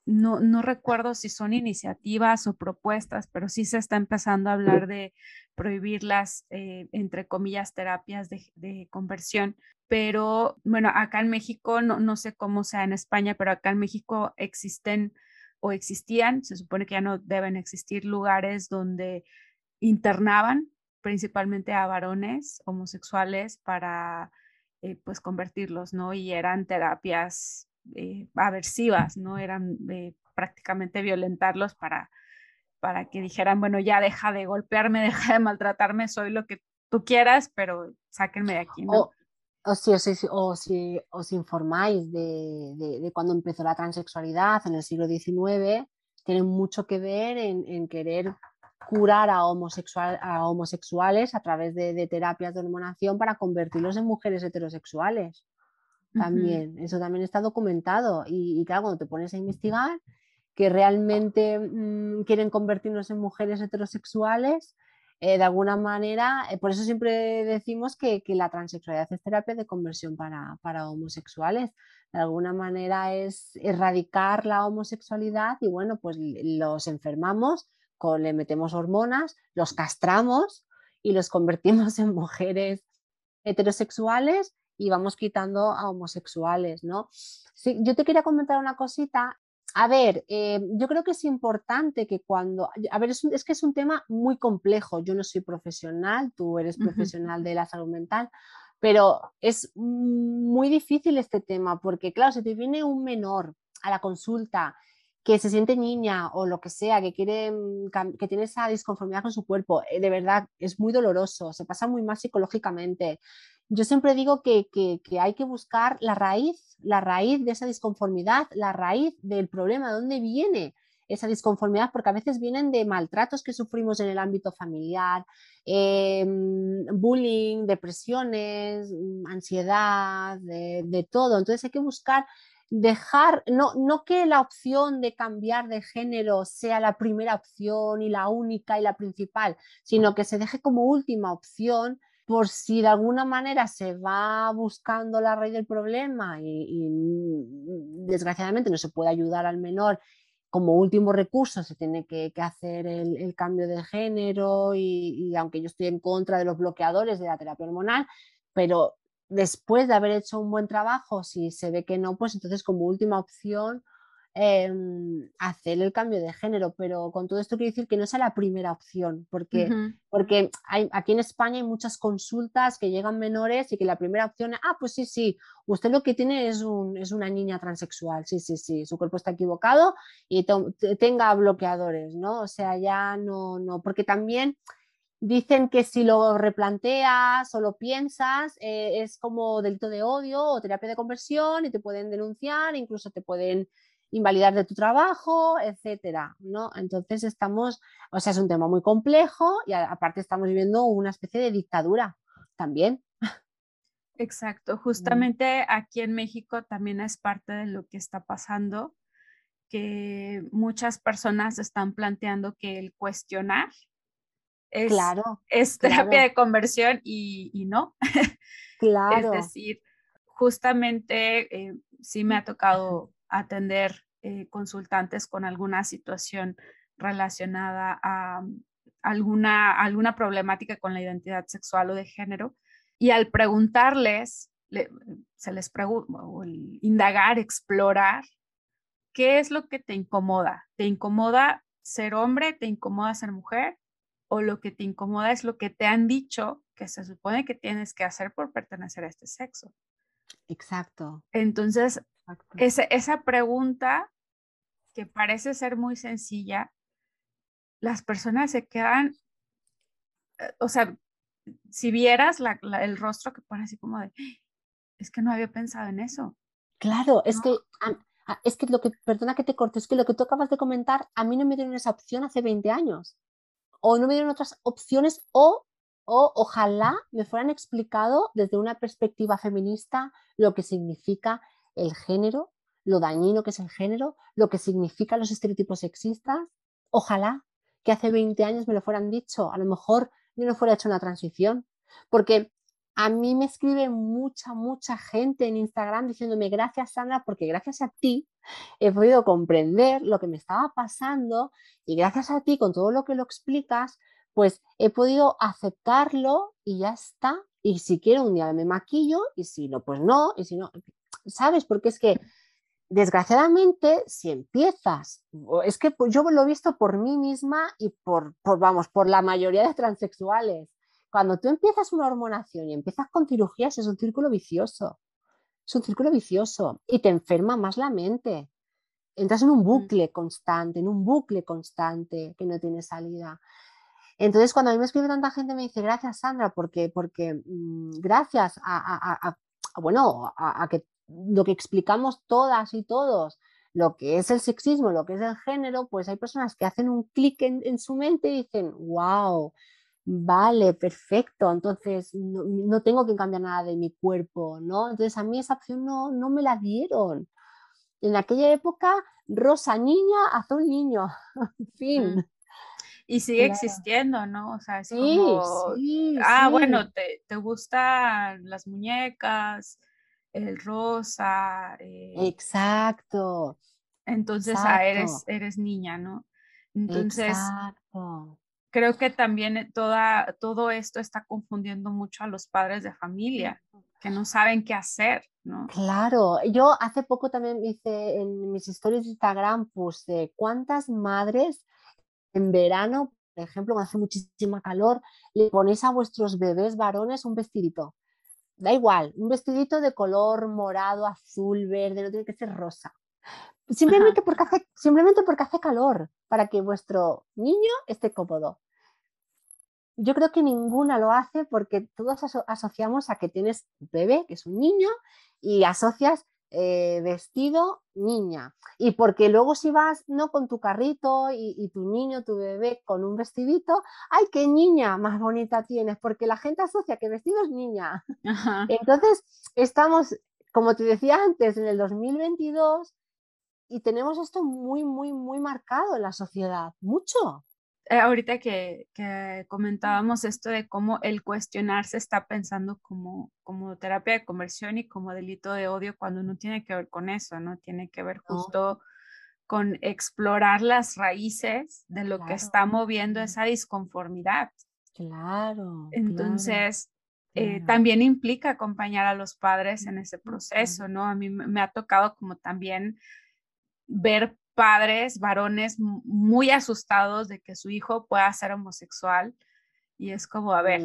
S1: no, no recuerdo si son iniciativas o propuestas, pero sí se está empezando a hablar de prohibir las, eh, entre comillas, terapias de, conversión. Pero bueno, acá en México, no, no sé cómo sea en España, pero acá en México existen o existían, se supone que ya no deben existir lugares donde internaban principalmente a varones homosexuales para eh, pues convertirlos, ¿no? Y eran terapias eh, aversivas, ¿no? Eran prácticamente violentarlos para para que dijeran, bueno, ya deja de golpearme, deja de maltratarme, soy lo que tú quieras, pero sáquenme de aquí, ¿no?
S2: O, si, os informáis de, de, cuando empezó la transexualidad en el siglo XIX, tiene mucho que ver en, querer curar a, homosexual, a homosexuales a través de, terapias de hormonación para convertirlos en mujeres heterosexuales. También, eso también está documentado. Y, claro, cuando te pones a investigar que realmente mm, quieren convertirnos en mujeres heterosexuales, eh, de alguna manera, eh, por eso siempre decimos que, la transexualidad es terapia de conversión para, para, homosexuales. De alguna manera es erradicar la homosexualidad y bueno, pues los enfermamos, con, le metemos hormonas, los castramos y los convertimos en mujeres heterosexuales y vamos quitando a homosexuales, ¿no? Sí, yo te quería comentar una cosita. A ver, eh, yo creo que es importante que cuando, a ver, es, que es un tema muy complejo, yo no soy profesional, tú eres profesional de la salud mental, pero es muy difícil este tema porque, claro, si te viene un menor a la consulta que se siente niña o lo que sea, que quiere, mm, que tiene esa disconformidad con su cuerpo, eh, de verdad es muy doloroso, se pasa muy mal psicológicamente yo siempre digo que, hay que buscar la raíz, la raíz de esa disconformidad, la raíz del problema, de dónde viene esa disconformidad, porque a veces vienen de maltratos que sufrimos en el ámbito familiar, em, bullying, depresiones, mm, ansiedad, de, todo. Entonces hay que buscar dejar, no, no que la opción de cambiar de género sea la primera opción y la única y la principal, sino que se deje como última opción por si de alguna manera se va buscando la raíz del problema y, desgraciadamente no se puede ayudar al menor, como último recurso se tiene que, hacer el, cambio de género y, aunque yo estoy en contra de los bloqueadores de la terapia hormonal, pero después de haber hecho un buen trabajo, si se ve que no, pues entonces como última opción Em, hacer el cambio de género, pero con todo esto quiero decir que no sea la primera opción, porque, porque hay, aquí en España hay muchas consultas que llegan menores y que la primera opción es, ah, pues sí, sí, usted lo que tiene es, un, es una niña transexual, sí, sí, sí, su cuerpo está equivocado y tenga bloqueadores, ¿no? O sea, ya no, no, porque también... Dicen que si lo replanteas o lo piensas eh, es como delito de odio o terapia de conversión y te pueden denunciar, incluso te pueden invalidar de tu trabajo, etcétera, ¿no? Entonces estamos, o sea, es un tema muy complejo y aparte estamos viviendo una especie de dictadura también.
S1: Exacto, justamente aquí en México también es parte de lo que está pasando, que muchas personas están planteando que el cuestionar es,
S2: claro,
S1: es terapia de conversión y, no.
S2: Claro.
S1: es decir, justamente eh, sí me ha tocado atender eh, consultantes con alguna situación relacionada a mm, alguna, alguna problemática con la identidad sexual o de género. Y al preguntarles, se les pregunta, indagar, explorar, ¿qué es lo que te incomoda? ¿Te incomoda ser hombre? ¿Te incomoda ser mujer? ¿O lo que te incomoda es lo que te han dicho que se supone que tienes que hacer por pertenecer a este sexo?
S2: Exacto.
S1: Entonces, esa pregunta que parece ser muy sencilla, las personas se quedan, eh, o sea, si vieras el rostro que pone así como de, es que no había pensado en eso.
S2: Claro, es que es que lo que, perdona que te corte, es que lo que tú acabas de comentar, a mí no me dieron esa opción hace 20 años. O no me dieron otras opciones, o, o ojalá me fueran explicado desde una perspectiva feminista lo que significa el género, lo dañino que es el género, lo que significan los estereotipos sexistas. Ojalá que hace 20 años me lo fueran dicho, a lo mejor yo no fuera hecho una transición, porque a mí me escribe mucha, mucha gente en Instagram diciéndome gracias Sandra, porque gracias a ti he podido comprender lo que me estaba pasando y gracias a ti con todo lo que lo explicas, pues he podido aceptarlo y ya está. Y si quiero un día me maquillo y si no, pues no, y si no, ¿sabes? Porque es que desgraciadamente, si empiezas, es que yo lo he visto por mí misma y por, vamos, por la mayoría de transexuales, cuando tú empiezas una hormonación y empiezas con cirugías, es un círculo vicioso, es un círculo vicioso y te enferma más la mente. Entras en un bucle constante, en un bucle constante que no tiene salida. Entonces, cuando a mí me escribe tanta gente, me dice, gracias Sandra, porque, porque mm, gracias a, bueno, a, que lo que explicamos todas y todos, lo que es el sexismo, lo que es el género, pues hay personas que hacen un clic en, su mente y dicen, wow, vale, perfecto, entonces no, tengo que cambiar nada de mi cuerpo, ¿no? Entonces a mí esa opción no, no me la dieron. En aquella época, rosa niña, azul niño, fin.
S1: Y sigue existiendo, ¿no? O sea, es como, ah, bueno, te, te, gustan las muñecas, el rosa.
S2: Eh, Exacto.
S1: Entonces, ah, eres, eres niña, ¿no? Entonces, creo que también toda, todo esto está confundiendo mucho a los padres de familia, que no saben qué hacer, ¿no?
S2: Claro, yo hace poco también hice en mis historias de Instagram, puse cuántas madres en verano, por ejemplo, cuando hace muchísima calor, le ponéis a vuestros bebés varones un vestidito. Da igual, un vestidito de color morado, azul, verde, no tiene que ser rosa. Simplemente porque, hace, simplemente porque hace calor, para que vuestro niño esté cómodo. Yo creo que ninguna lo hace porque todos asociamos a que tienes un bebé, que es un niño, y asocias eh, vestido niña. Y porque luego si vas no con tu carrito y, tu niño, tu bebé con un vestidito, ¡ay, qué niña más bonita tienes! Porque la gente asocia que vestido es niña. Entonces, estamos, como te decía antes, en el 2022 y tenemos esto muy, muy, muy marcado en la sociedad, mucho.
S1: Eh, ahorita que, comentábamos esto de cómo el cuestionarse está pensando como, como terapia de conversión y como delito de odio cuando no tiene que ver con eso, ¿no? Tiene que ver justo con explorar las raíces de lo que está moviendo esa disconformidad.
S2: Claro.
S1: Entonces, eh, también implica acompañar a los padres en ese proceso, ¿no? A mí me ha tocado como también ver padres, varones muy asustados de que su hijo pueda ser homosexual. Y es como, a ver,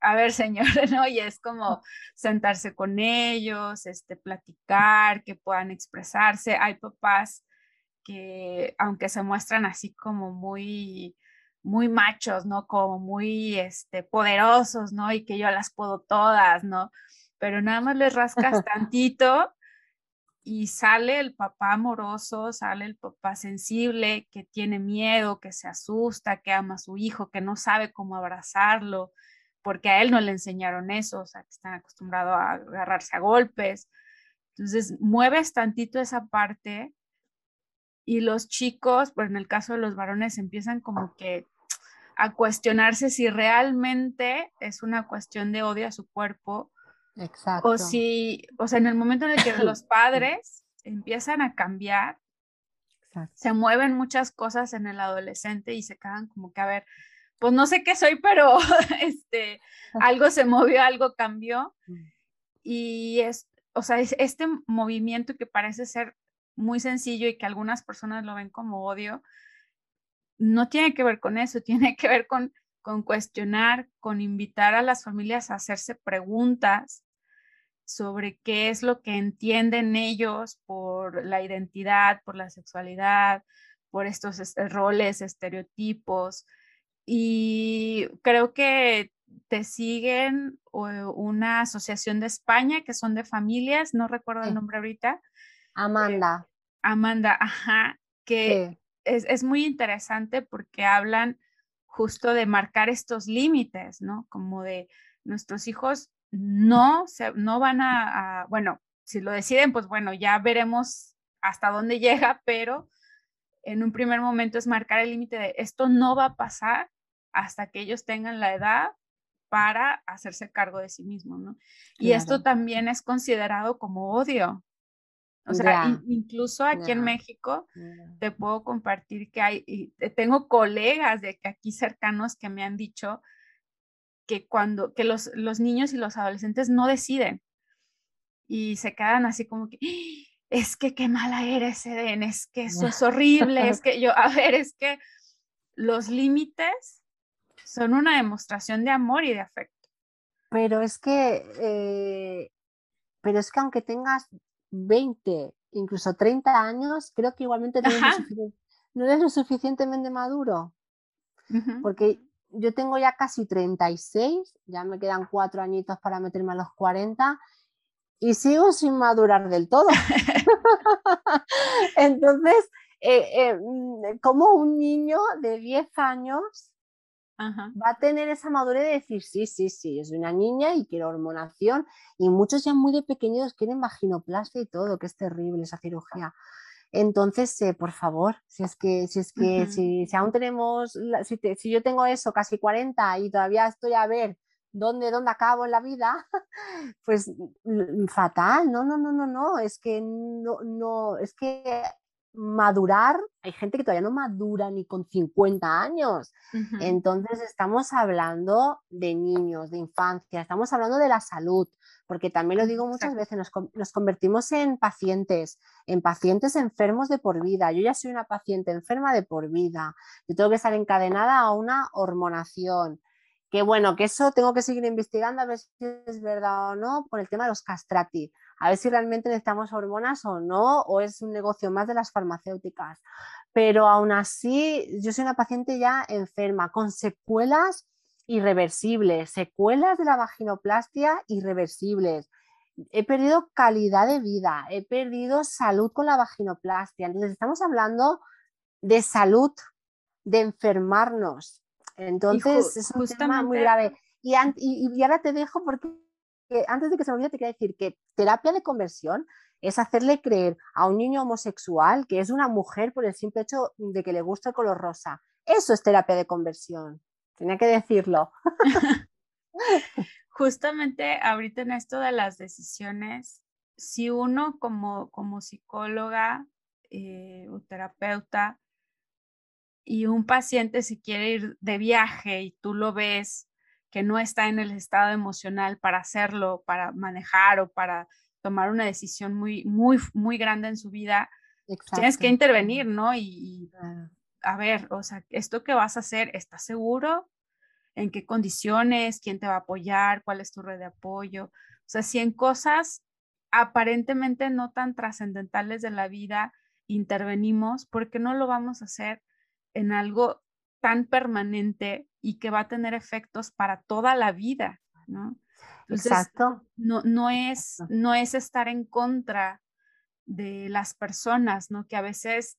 S1: a ver, señor, ¿no? Y es como sentarse con ellos, este, platicar, que puedan expresarse. Hay papás que, aunque se muestran así como muy, muy machos, ¿no? Como muy, este, poderosos, ¿no? Y que yo las puedo todas, ¿no? Pero nada más les rascas tantito y sale el papá amoroso, sale el papá sensible, que tiene miedo, que se asusta, que ama a su hijo, que no sabe cómo abrazarlo, porque a él no le enseñaron eso, o sea, que están acostumbrados a agarrarse a golpes. Entonces, mueves tantito esa parte y los chicos, pues en el caso de los varones, empiezan como que a cuestionarse si realmente es una cuestión de odio a su cuerpo
S2: Exacto.
S1: O si, o sea, en el momento en el que los padres empiezan a cambiar, se mueven muchas cosas en el adolescente y se quedan como que, a ver, pues no sé qué soy, pero este, algo se movió, algo cambió. Mm. Y es, o sea, es este movimiento que parece ser muy sencillo y que algunas personas lo ven como odio, no tiene que ver con eso, tiene que ver con, con cuestionar, con invitar a las familias a hacerse preguntas sobre qué es lo que entienden ellos por la identidad, por la sexualidad, por estos roles, estereotipos. Y creo que te siguen una asociación de España que son de familias, no recuerdo el nombre ahorita.
S2: Amanda.
S1: Amanda, ajá, que es, es, muy interesante porque hablan justo de marcar estos límites, ¿no? Como de nuestros hijos no, se, no van a, bueno, si lo deciden, pues bueno, ya veremos hasta dónde llega, pero en un primer momento es marcar el límite de esto no va a pasar hasta que ellos tengan la edad para hacerse cargo de sí mismos, ¿no? Y esto también es considerado como odio. O sea, incluso aquí en México te puedo compartir que hay, tengo colegas de que aquí cercanos que me han dicho que cuando, que los, los niños y los adolescentes no deciden y se quedan así como que, es que qué mala eres, Eden, es que eso es horrible, es que yo, a ver, es que los límites son una demostración de amor y de afecto.
S2: Pero es que, eh, pero es que aunque tengas 20 incluso 30 años, creo que igualmente no eres, lo suficientemente maduro. Porque yo tengo ya casi 36, ya me quedan cuatro añitos para meterme a los 40 y sigo sin madurar del todo. Entonces, eh, eh, mm, como un niño de 10 años va a tener esa madurez de decir, sí, sí, sí, es una niña y quiero hormonación. Y muchos ya muy de pequeños quieren vaginoplastia y todo, que es terrible esa cirugía. Entonces, eh, por favor, si es que, si es que, si, aún tenemos, si, si, yo tengo eso, casi 40 y todavía estoy a ver dónde, dónde acabo en la vida, pues fatal, no, no, no, no, no, es que no, no, es que madurar, hay gente que todavía no madura ni con 50 años. Entonces estamos hablando de niños, de infancia, estamos hablando de la salud, porque también lo digo muchas veces, nos, convertimos en pacientes, en pacientes enfermos de por vida. Yo ya soy una paciente enferma de por vida. Yo tengo que estar encadenada a una hormonación. Que bueno, que eso tengo que seguir investigando a ver si es verdad o no por el tema de los castrati a ver si realmente necesitamos hormonas o no, o es un negocio más de las farmacéuticas. Pero aún así, yo soy una paciente ya enferma, con secuelas irreversibles, secuelas de la vaginoplastia irreversibles. He perdido calidad de vida, he perdido salud con la vaginoplastia. Entonces, estamos hablando de salud, de enfermarnos. Entonces, es un tema muy grave. Y, y, ahora te dejo porque antes de que se me olvide, te quiero decir que terapia de conversión es hacerle creer a un niño homosexual que es una mujer por el simple hecho de que le gusta el color rosa. Eso es terapia de conversión. Tenía que decirlo.
S1: Justamente ahorita en esto de las decisiones, si uno como, como psicóloga eh, o terapeuta y un paciente se quiere ir de viaje y tú lo ves que no está en el estado emocional para hacerlo, para manejar o para tomar una decisión muy, muy, muy grande en su vida, tienes que intervenir, ¿no? Y, a ver, o sea, esto que vas a hacer, ¿estás seguro? ¿En qué condiciones? ¿Quién te va a apoyar? ¿Cuál es tu red de apoyo? O sea, si en cosas aparentemente no tan trascendentales de la vida intervenimos, ¿por qué no lo vamos a hacer en algo tan permanente y que va a tener efectos para toda la vida, ¿no?
S2: Exacto.
S1: No, no, es, no es estar en contra de las personas, ¿no? Que a veces,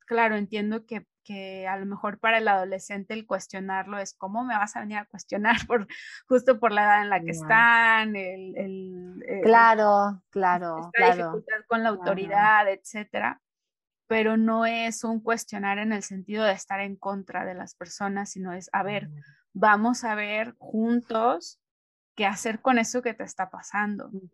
S1: claro, entiendo que, que a lo mejor para el adolescente el cuestionarlo es cómo me vas a venir a cuestionar por justo por la edad en la que están, el, el,
S2: claro, claro, claro,
S1: con la autoridad, etcétera pero no es un cuestionar en el sentido de estar en contra de las personas, sino es, a ver, vamos a ver juntos qué hacer con eso que te está pasando. Mm.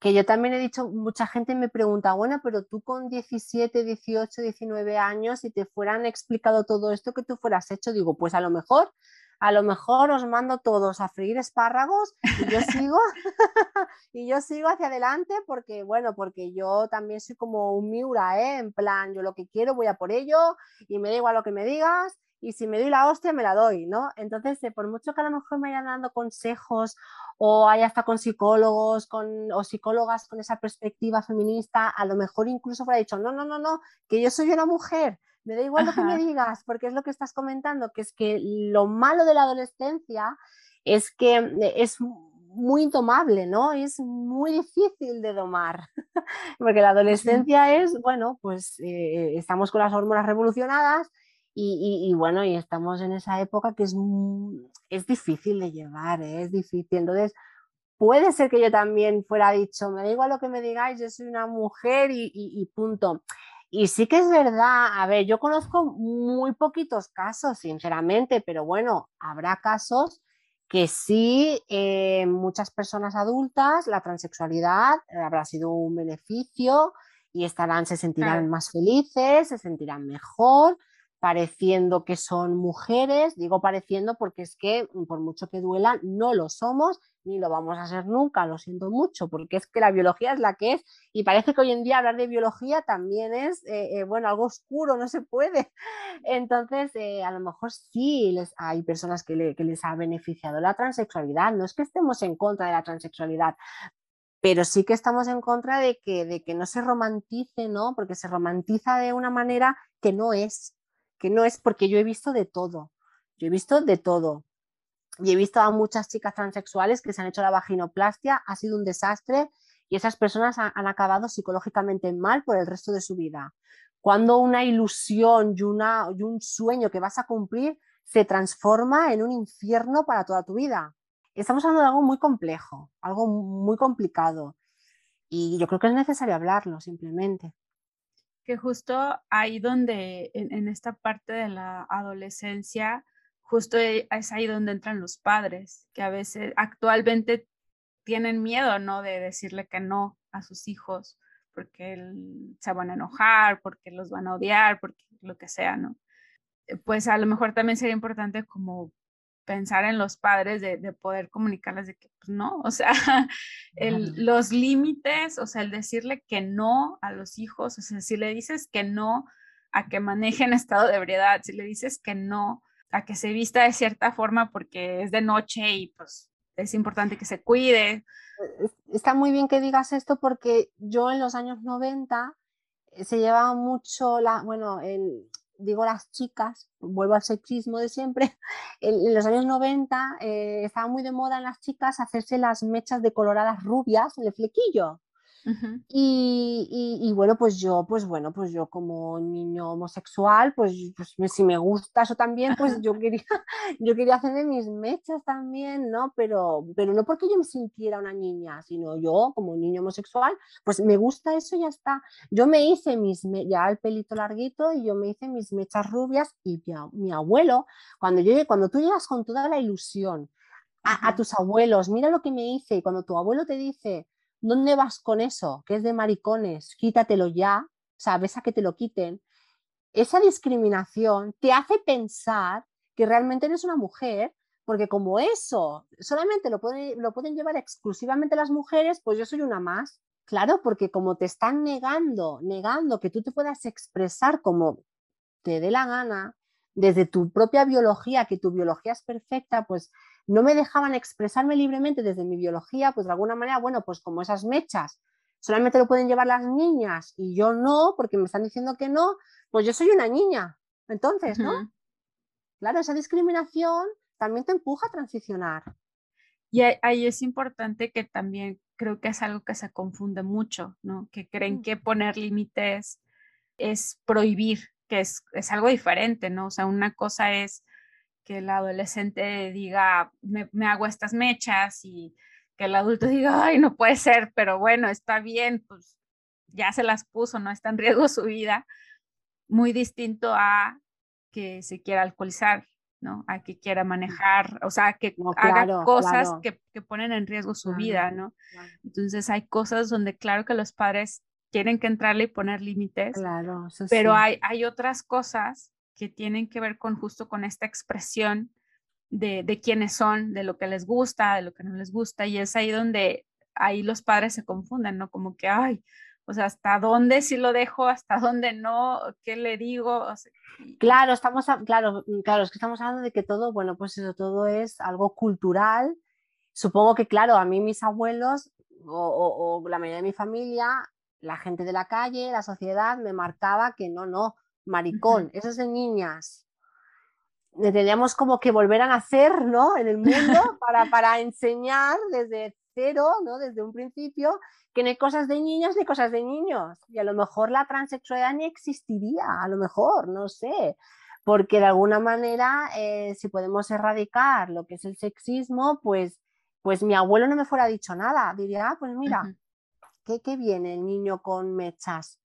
S2: Que yo también he dicho, mucha gente me pregunta, bueno, pero tú con 17, 18, 19 años, si te fueran explicado todo esto que tú fueras hecho, digo, pues a lo mejor a lo mejor os mando todos a freír espárragos y yo sigo y yo sigo hacia adelante porque bueno, porque yo también soy como un Miura, ¿eh? en plan, yo lo que quiero voy a por ello y me da igual lo que me digas y si me doy la hostia me la doy, ¿no? Entonces, eh, por mucho que a lo mejor me vayan dando consejos o haya hasta con psicólogos con, o psicólogas con esa perspectiva feminista, a lo mejor incluso fuera dicho, no, no, no, no, que yo soy una mujer, me da igual lo que me digas, porque es lo que estás comentando, que es que lo malo de la adolescencia es que eh, es muy intomable, ¿no? Es muy difícil de domar, porque la adolescencia es, bueno, pues eh, estamos con las hormonas revolucionadas y, bueno, y estamos en esa época que es, es difícil de llevar, ¿eh? es difícil. Entonces, puede ser que yo también fuera dicho, me da igual lo que me digáis, yo soy una mujer y, y punto. Y sí que es verdad, a ver, yo conozco muy poquitos casos, sinceramente, pero bueno, habrá casos que sí, eh, muchas personas adultas, la transexualidad habrá sido un beneficio y estarán, se sentirán más felices, se sentirán mejor, pareciendo que son mujeres, digo pareciendo porque es que por mucho que duela, no lo somos ni lo vamos a ser nunca, lo siento mucho, porque es que la biología es la que es y parece que hoy en día hablar de biología también es, eh, eh, bueno, algo oscuro, no se puede. Entonces, eh, a lo mejor sí hay personas que, que les ha beneficiado la transexualidad, no es que estemos en contra de la transexualidad, pero sí que estamos en contra de que, de que no se romantice, ¿no? Porque se romantiza de una manera que no es, que no es porque yo he visto de todo, yo he visto de todo. Y he visto a muchas chicas transexuales que se han hecho la vaginoplastia, ha sido un desastre y esas personas han, acabado psicológicamente mal por el resto de su vida. Cuando una ilusión y, una, y un sueño que vas a cumplir se transforma en un infierno para toda tu vida. Estamos hablando de algo muy complejo, algo muy complicado y yo creo que es necesario hablarlo simplemente.
S1: Que justo ahí donde, en esta parte de la adolescencia, justo e, es ahí donde entran los padres, que a veces actualmente tienen miedo, ¿no? De decirle que no a sus hijos, porque se van a enojar, porque los van a odiar, porque lo que sea, ¿no? Eh, pues a lo mejor también sería importante como pensar en los padres de, poder comunicarles de que pues no, o sea, los límites, o sea, el decirle que no a los hijos, o sea, si le dices que no a que manejen estado de ebriedad, si le dices que no a que se vista de cierta forma porque es de noche y pues es importante que se cuide.
S2: Está muy bien que digas esto porque yo en los años 90 eh, se llevaba mucho la, bueno, digo las chicas, vuelvo al sexismo de siempre, en, los años 90 eh, estaba muy de moda en las chicas hacerse las mechas decoloradas rubias en el flequillo y, bueno, pues yo, pues bueno, pues yo como niño homosexual, pues, pues si me gusta eso también, pues yo quería, yo quería hacerme mis mechas también, ¿no? Pero, pero no porque yo me sintiera una niña, sino yo como niño homosexual, pues me gusta eso y ya está. Yo me hice mis, ya el pelito larguito y yo me hice mis mechas rubias y mi, abuelo, cuando, yo, cuando tú llegas con toda la ilusión a, a tus abuelos, mira lo que me hice, y cuando tu abuelo te dice, ¿Dónde vas con eso? Que es de maricones, quítatelo ya, sabes a que te lo quiten. Esa discriminación te hace pensar que realmente eres una mujer, porque como eso solamente lo, lo pueden llevar exclusivamente las mujeres, pues yo soy una más. Claro, porque como te están negando, negando que tú te puedas expresar como te dé la gana, desde tu propia biología, que tu biología es perfecta, pues no me dejaban expresarme libremente desde mi biología, pues de alguna manera, bueno, pues como esas mechas solamente lo pueden llevar las niñas y yo no, porque me están diciendo que no, pues yo soy una niña. Entonces, ¿no? Claro, esa discriminación también te empuja a transicionar.
S1: Y ahí es importante que también creo que es algo que se confunde mucho, ¿no? Que creen que poner límites es prohibir, que es, es algo diferente, ¿no? O sea, una cosa es que el adolescente diga, me, hago estas mechas y que el adulto diga, ay, no puede ser, pero bueno, está bien, pues ya se las puso, no está en riesgo su vida, muy distinto a que se quiera alcoholizar, ¿no? A que quiera manejar, o sea, que haga cosas que, ponen en riesgo su vida, ¿no? Entonces hay cosas donde claro que los padres tienen que entrarle y poner límites, pero hay, hay otras cosas que tienen que ver con justo con esta expresión de, de quiénes son, de lo que les gusta, de lo que no les gusta, y es ahí donde ahí los padres se confunden, ¿no? Como que, ay, o sea, ¿hasta dónde sí lo dejo? ¿Hasta dónde no? ¿Qué le digo?
S2: claro, estamos, claro, claro, es que estamos hablando de que todo, bueno, pues eso todo es algo cultural. Supongo que, claro, a mí mis abuelos o, o la mayoría de mi familia, la gente de la calle, la sociedad me marcaba que no, no, maricón, eso es de niñas. Tendríamos como que volver a nacer, ¿no? En el mundo para, para enseñar desde cero, ¿no? Desde un principio, que no hay cosas de niños ni cosas de niños. Y a lo mejor la transexualidad ni existiría, a lo mejor, no sé. Porque de alguna manera, eh, si podemos erradicar lo que es el sexismo, pues, pues mi abuelo no me fuera dicho nada. Diría, ah, pues mira, ¿qué, ¿qué viene el niño con mechas?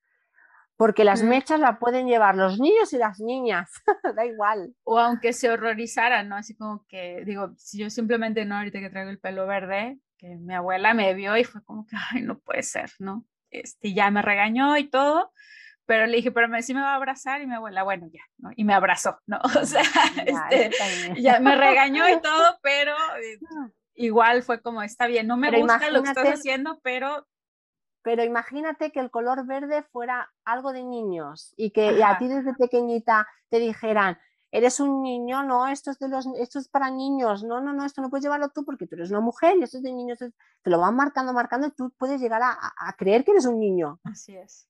S2: Porque las mechas la pueden llevar los niños y las niñas, da igual.
S1: O aunque se horrorizaran, ¿no? Así como que, digo, si yo simplemente, no, ahorita que traigo el pelo verde, que mi abuela me vio y fue como que, ay, no puede ser, ¿no? Este, ya me regañó y todo, pero le dije, pero me, sí me va a abrazar y mi abuela, bueno, ya, ¿no? Y me abrazó, ¿no? O sea, este, ya me regañó y todo, pero igual fue como, está bien, no me gusta lo que estás haciendo, pero
S2: pero imagínate que el color verde fuera algo de niños y que a ti desde pequeñita te dijeran, eres un niño, no, esto es, de los, esto es para niños, no, no, no, esto no puedes llevarlo tú porque tú eres una mujer y esto es de niños, te lo van marcando, marcando y tú puedes llegar a, a creer que eres un niño.
S1: Así es.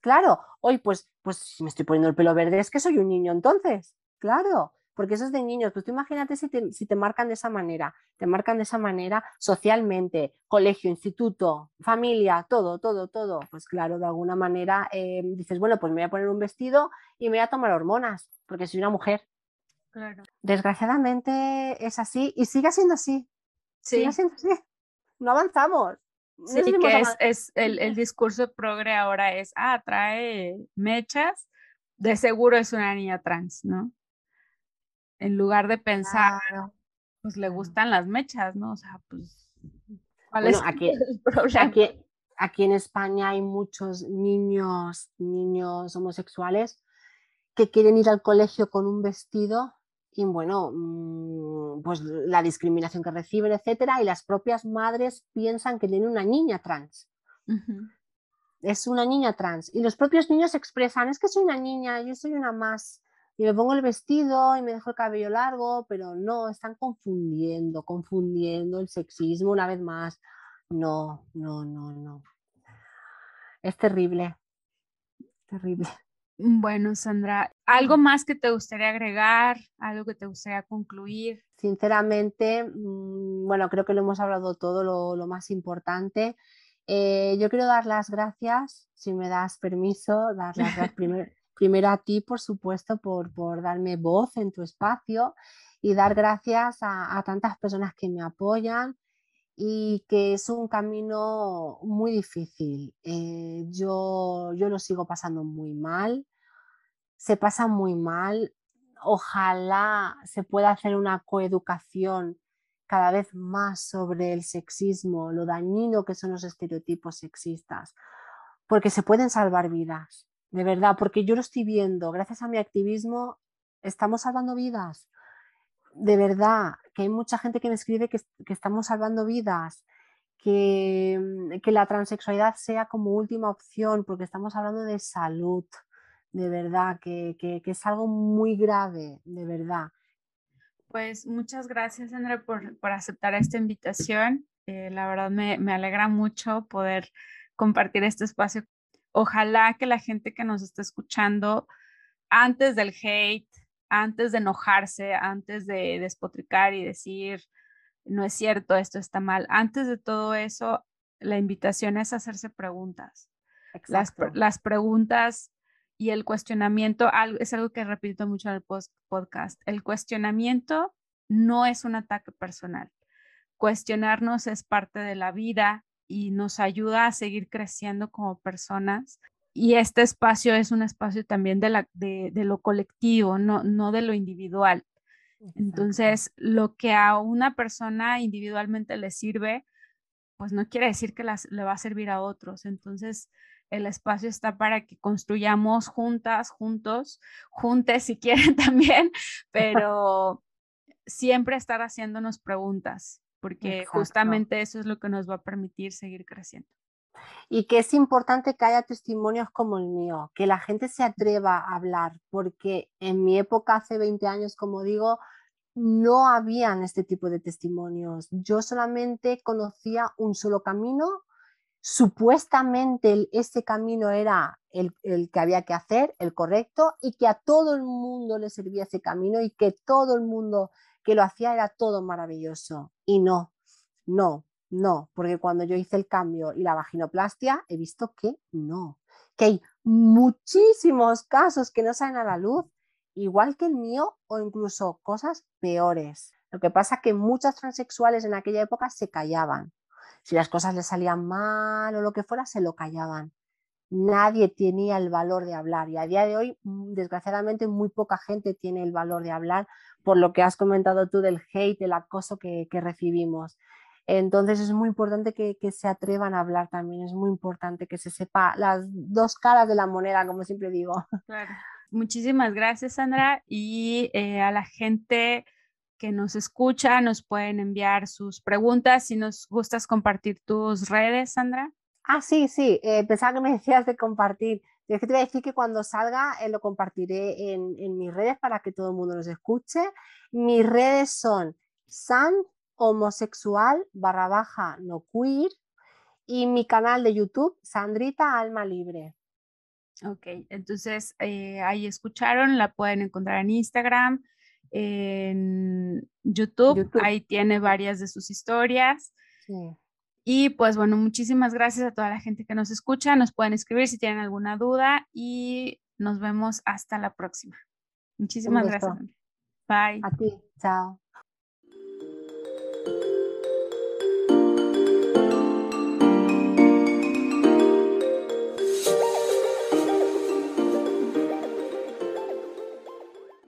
S2: Claro, hoy pues, pues si me estoy poniendo el pelo verde es que soy un niño entonces, claro, porque eso es de niños. Pues tú imagínate si te, si te marcan de esa manera, te marcan de esa manera socialmente, colegio, instituto, familia, todo, todo, todo. Pues claro, de alguna manera eh, dices, bueno, pues me voy a poner un vestido y me voy a tomar hormonas, porque soy una mujer.
S1: Claro.
S2: Desgraciadamente es así y sigue siendo así. Sí. Sigue siendo así. No avanzamos.
S1: Sí, que es, es el, el, discurso progre ahora es, ah, trae mechas, de seguro es una niña trans, ¿no? En lugar de pensar, pues le gustan las mechas, ¿no? O sea, pues,
S2: ¿cuál es aquí, el problema? Aquí, aquí en España hay muchos niños, niños homosexuales que quieren ir al colegio con un vestido y bueno, mm, pues la discriminación que reciben, etcétera, y las propias madres piensan que tienen una niña trans. Es una niña trans. Y los propios niños expresan, es que soy una niña, yo soy una más y me pongo el vestido y me dejo el cabello largo, pero no, están confundiendo, confundiendo el sexismo una vez más. No, no, no, no. Es terrible, terrible.
S1: Bueno, Sandra, ¿algo más que te gustaría agregar? ¿Algo que te gustaría concluir?
S2: Sinceramente, mm, bueno, creo que lo hemos hablado todo, lo, más importante. Eh, yo quiero dar las gracias, si me das permiso, dar las gracias primero primero a ti, por supuesto, por, darme voz en tu espacio y dar gracias a, tantas personas que me apoyan y que es un camino muy difícil. Eh, yo, yo lo sigo pasando muy mal, se pasa muy mal. Ojalá se pueda hacer una coeducación cada vez más sobre el sexismo, lo dañino que son los estereotipos sexistas, porque se pueden salvar vidas de verdad, porque yo lo estoy viendo, gracias a mi activismo, estamos salvando vidas. De verdad, que hay mucha gente que me escribe que, estamos salvando vidas, que, que, la transexualidad sea como última opción, porque estamos hablando de salud, de verdad, que, que, es algo muy grave, de verdad.
S1: Pues muchas gracias, Andrea, por, por aceptar esta invitación. Eh, la verdad me, me alegra mucho poder compartir este espacio ojalá que la gente que nos está escuchando, antes del hate, antes de enojarse, antes de despotricar y decir, no es cierto, esto está mal, antes de todo eso, la invitación es hacerse preguntas. Las, las, preguntas y el cuestionamiento es algo que repito mucho en el podcast. El cuestionamiento no es un ataque personal. Cuestionarnos es parte de la vida, y nos ayuda a seguir creciendo como personas. Y este espacio es un espacio también de, la, de, lo colectivo, no, no de lo individual. Entonces, lo que a una persona individualmente le sirve, pues no quiere decir que las, le va a servir a otros. Entonces, el espacio está para que construyamos juntas, juntos, juntes si quieren también, pero siempre estar haciéndonos preguntas porque justamente eso es lo que nos va a permitir seguir creciendo.
S2: Y que es importante que haya testimonios como el mío, que la gente se atreva a hablar, porque en mi época, hace 20 años, como digo, no habían este tipo de testimonios. Yo solamente conocía un solo camino. Supuestamente ese camino era el, el, que había que hacer, el correcto, y que a todo el mundo le servía ese camino y que todo el mundo que lo hacía era todo maravilloso. Y no, no, no, porque cuando yo hice el cambio y la vaginoplastia, he visto que no, que hay muchísimos casos que no salen a la luz, igual que el mío o incluso cosas peores. Lo que pasa es que muchas transexuales en aquella época se callaban. Si las cosas les salían mal o lo que fuera, se lo callaban. Nadie tenía el valor de hablar y a día de hoy, mm, desgraciadamente, muy poca gente tiene el valor de hablar por lo que has comentado tú del hate, del acoso que, recibimos. Entonces es muy importante que, se atrevan a hablar también, es muy importante que se sepa las dos caras de la moneda, como siempre digo.
S1: Muchísimas gracias, Sandra. Y eh, a la gente que nos escucha, nos pueden enviar sus preguntas. Si nos gustas compartir tus redes, Sandra.
S2: Ah, sí, sí, eh, pensaba que me decías de compartir. Es que te voy a decir que cuando salga eh, lo compartiré en, en, mis redes para que todo el mundo los escuche. Mis redes son san homosexual barra baja no queer y mi canal de YouTube Sandrita Alma Libre.
S1: Ok, entonces eh, ahí escucharon, la pueden encontrar en Instagram, en YouTube, ahí tiene varias de sus historias. Y pues bueno, muchísimas gracias a toda la gente que nos escucha, nos pueden escribir si tienen alguna duda y nos vemos hasta la próxima. Muchísimas gracias. Bye.
S2: A ti, chao.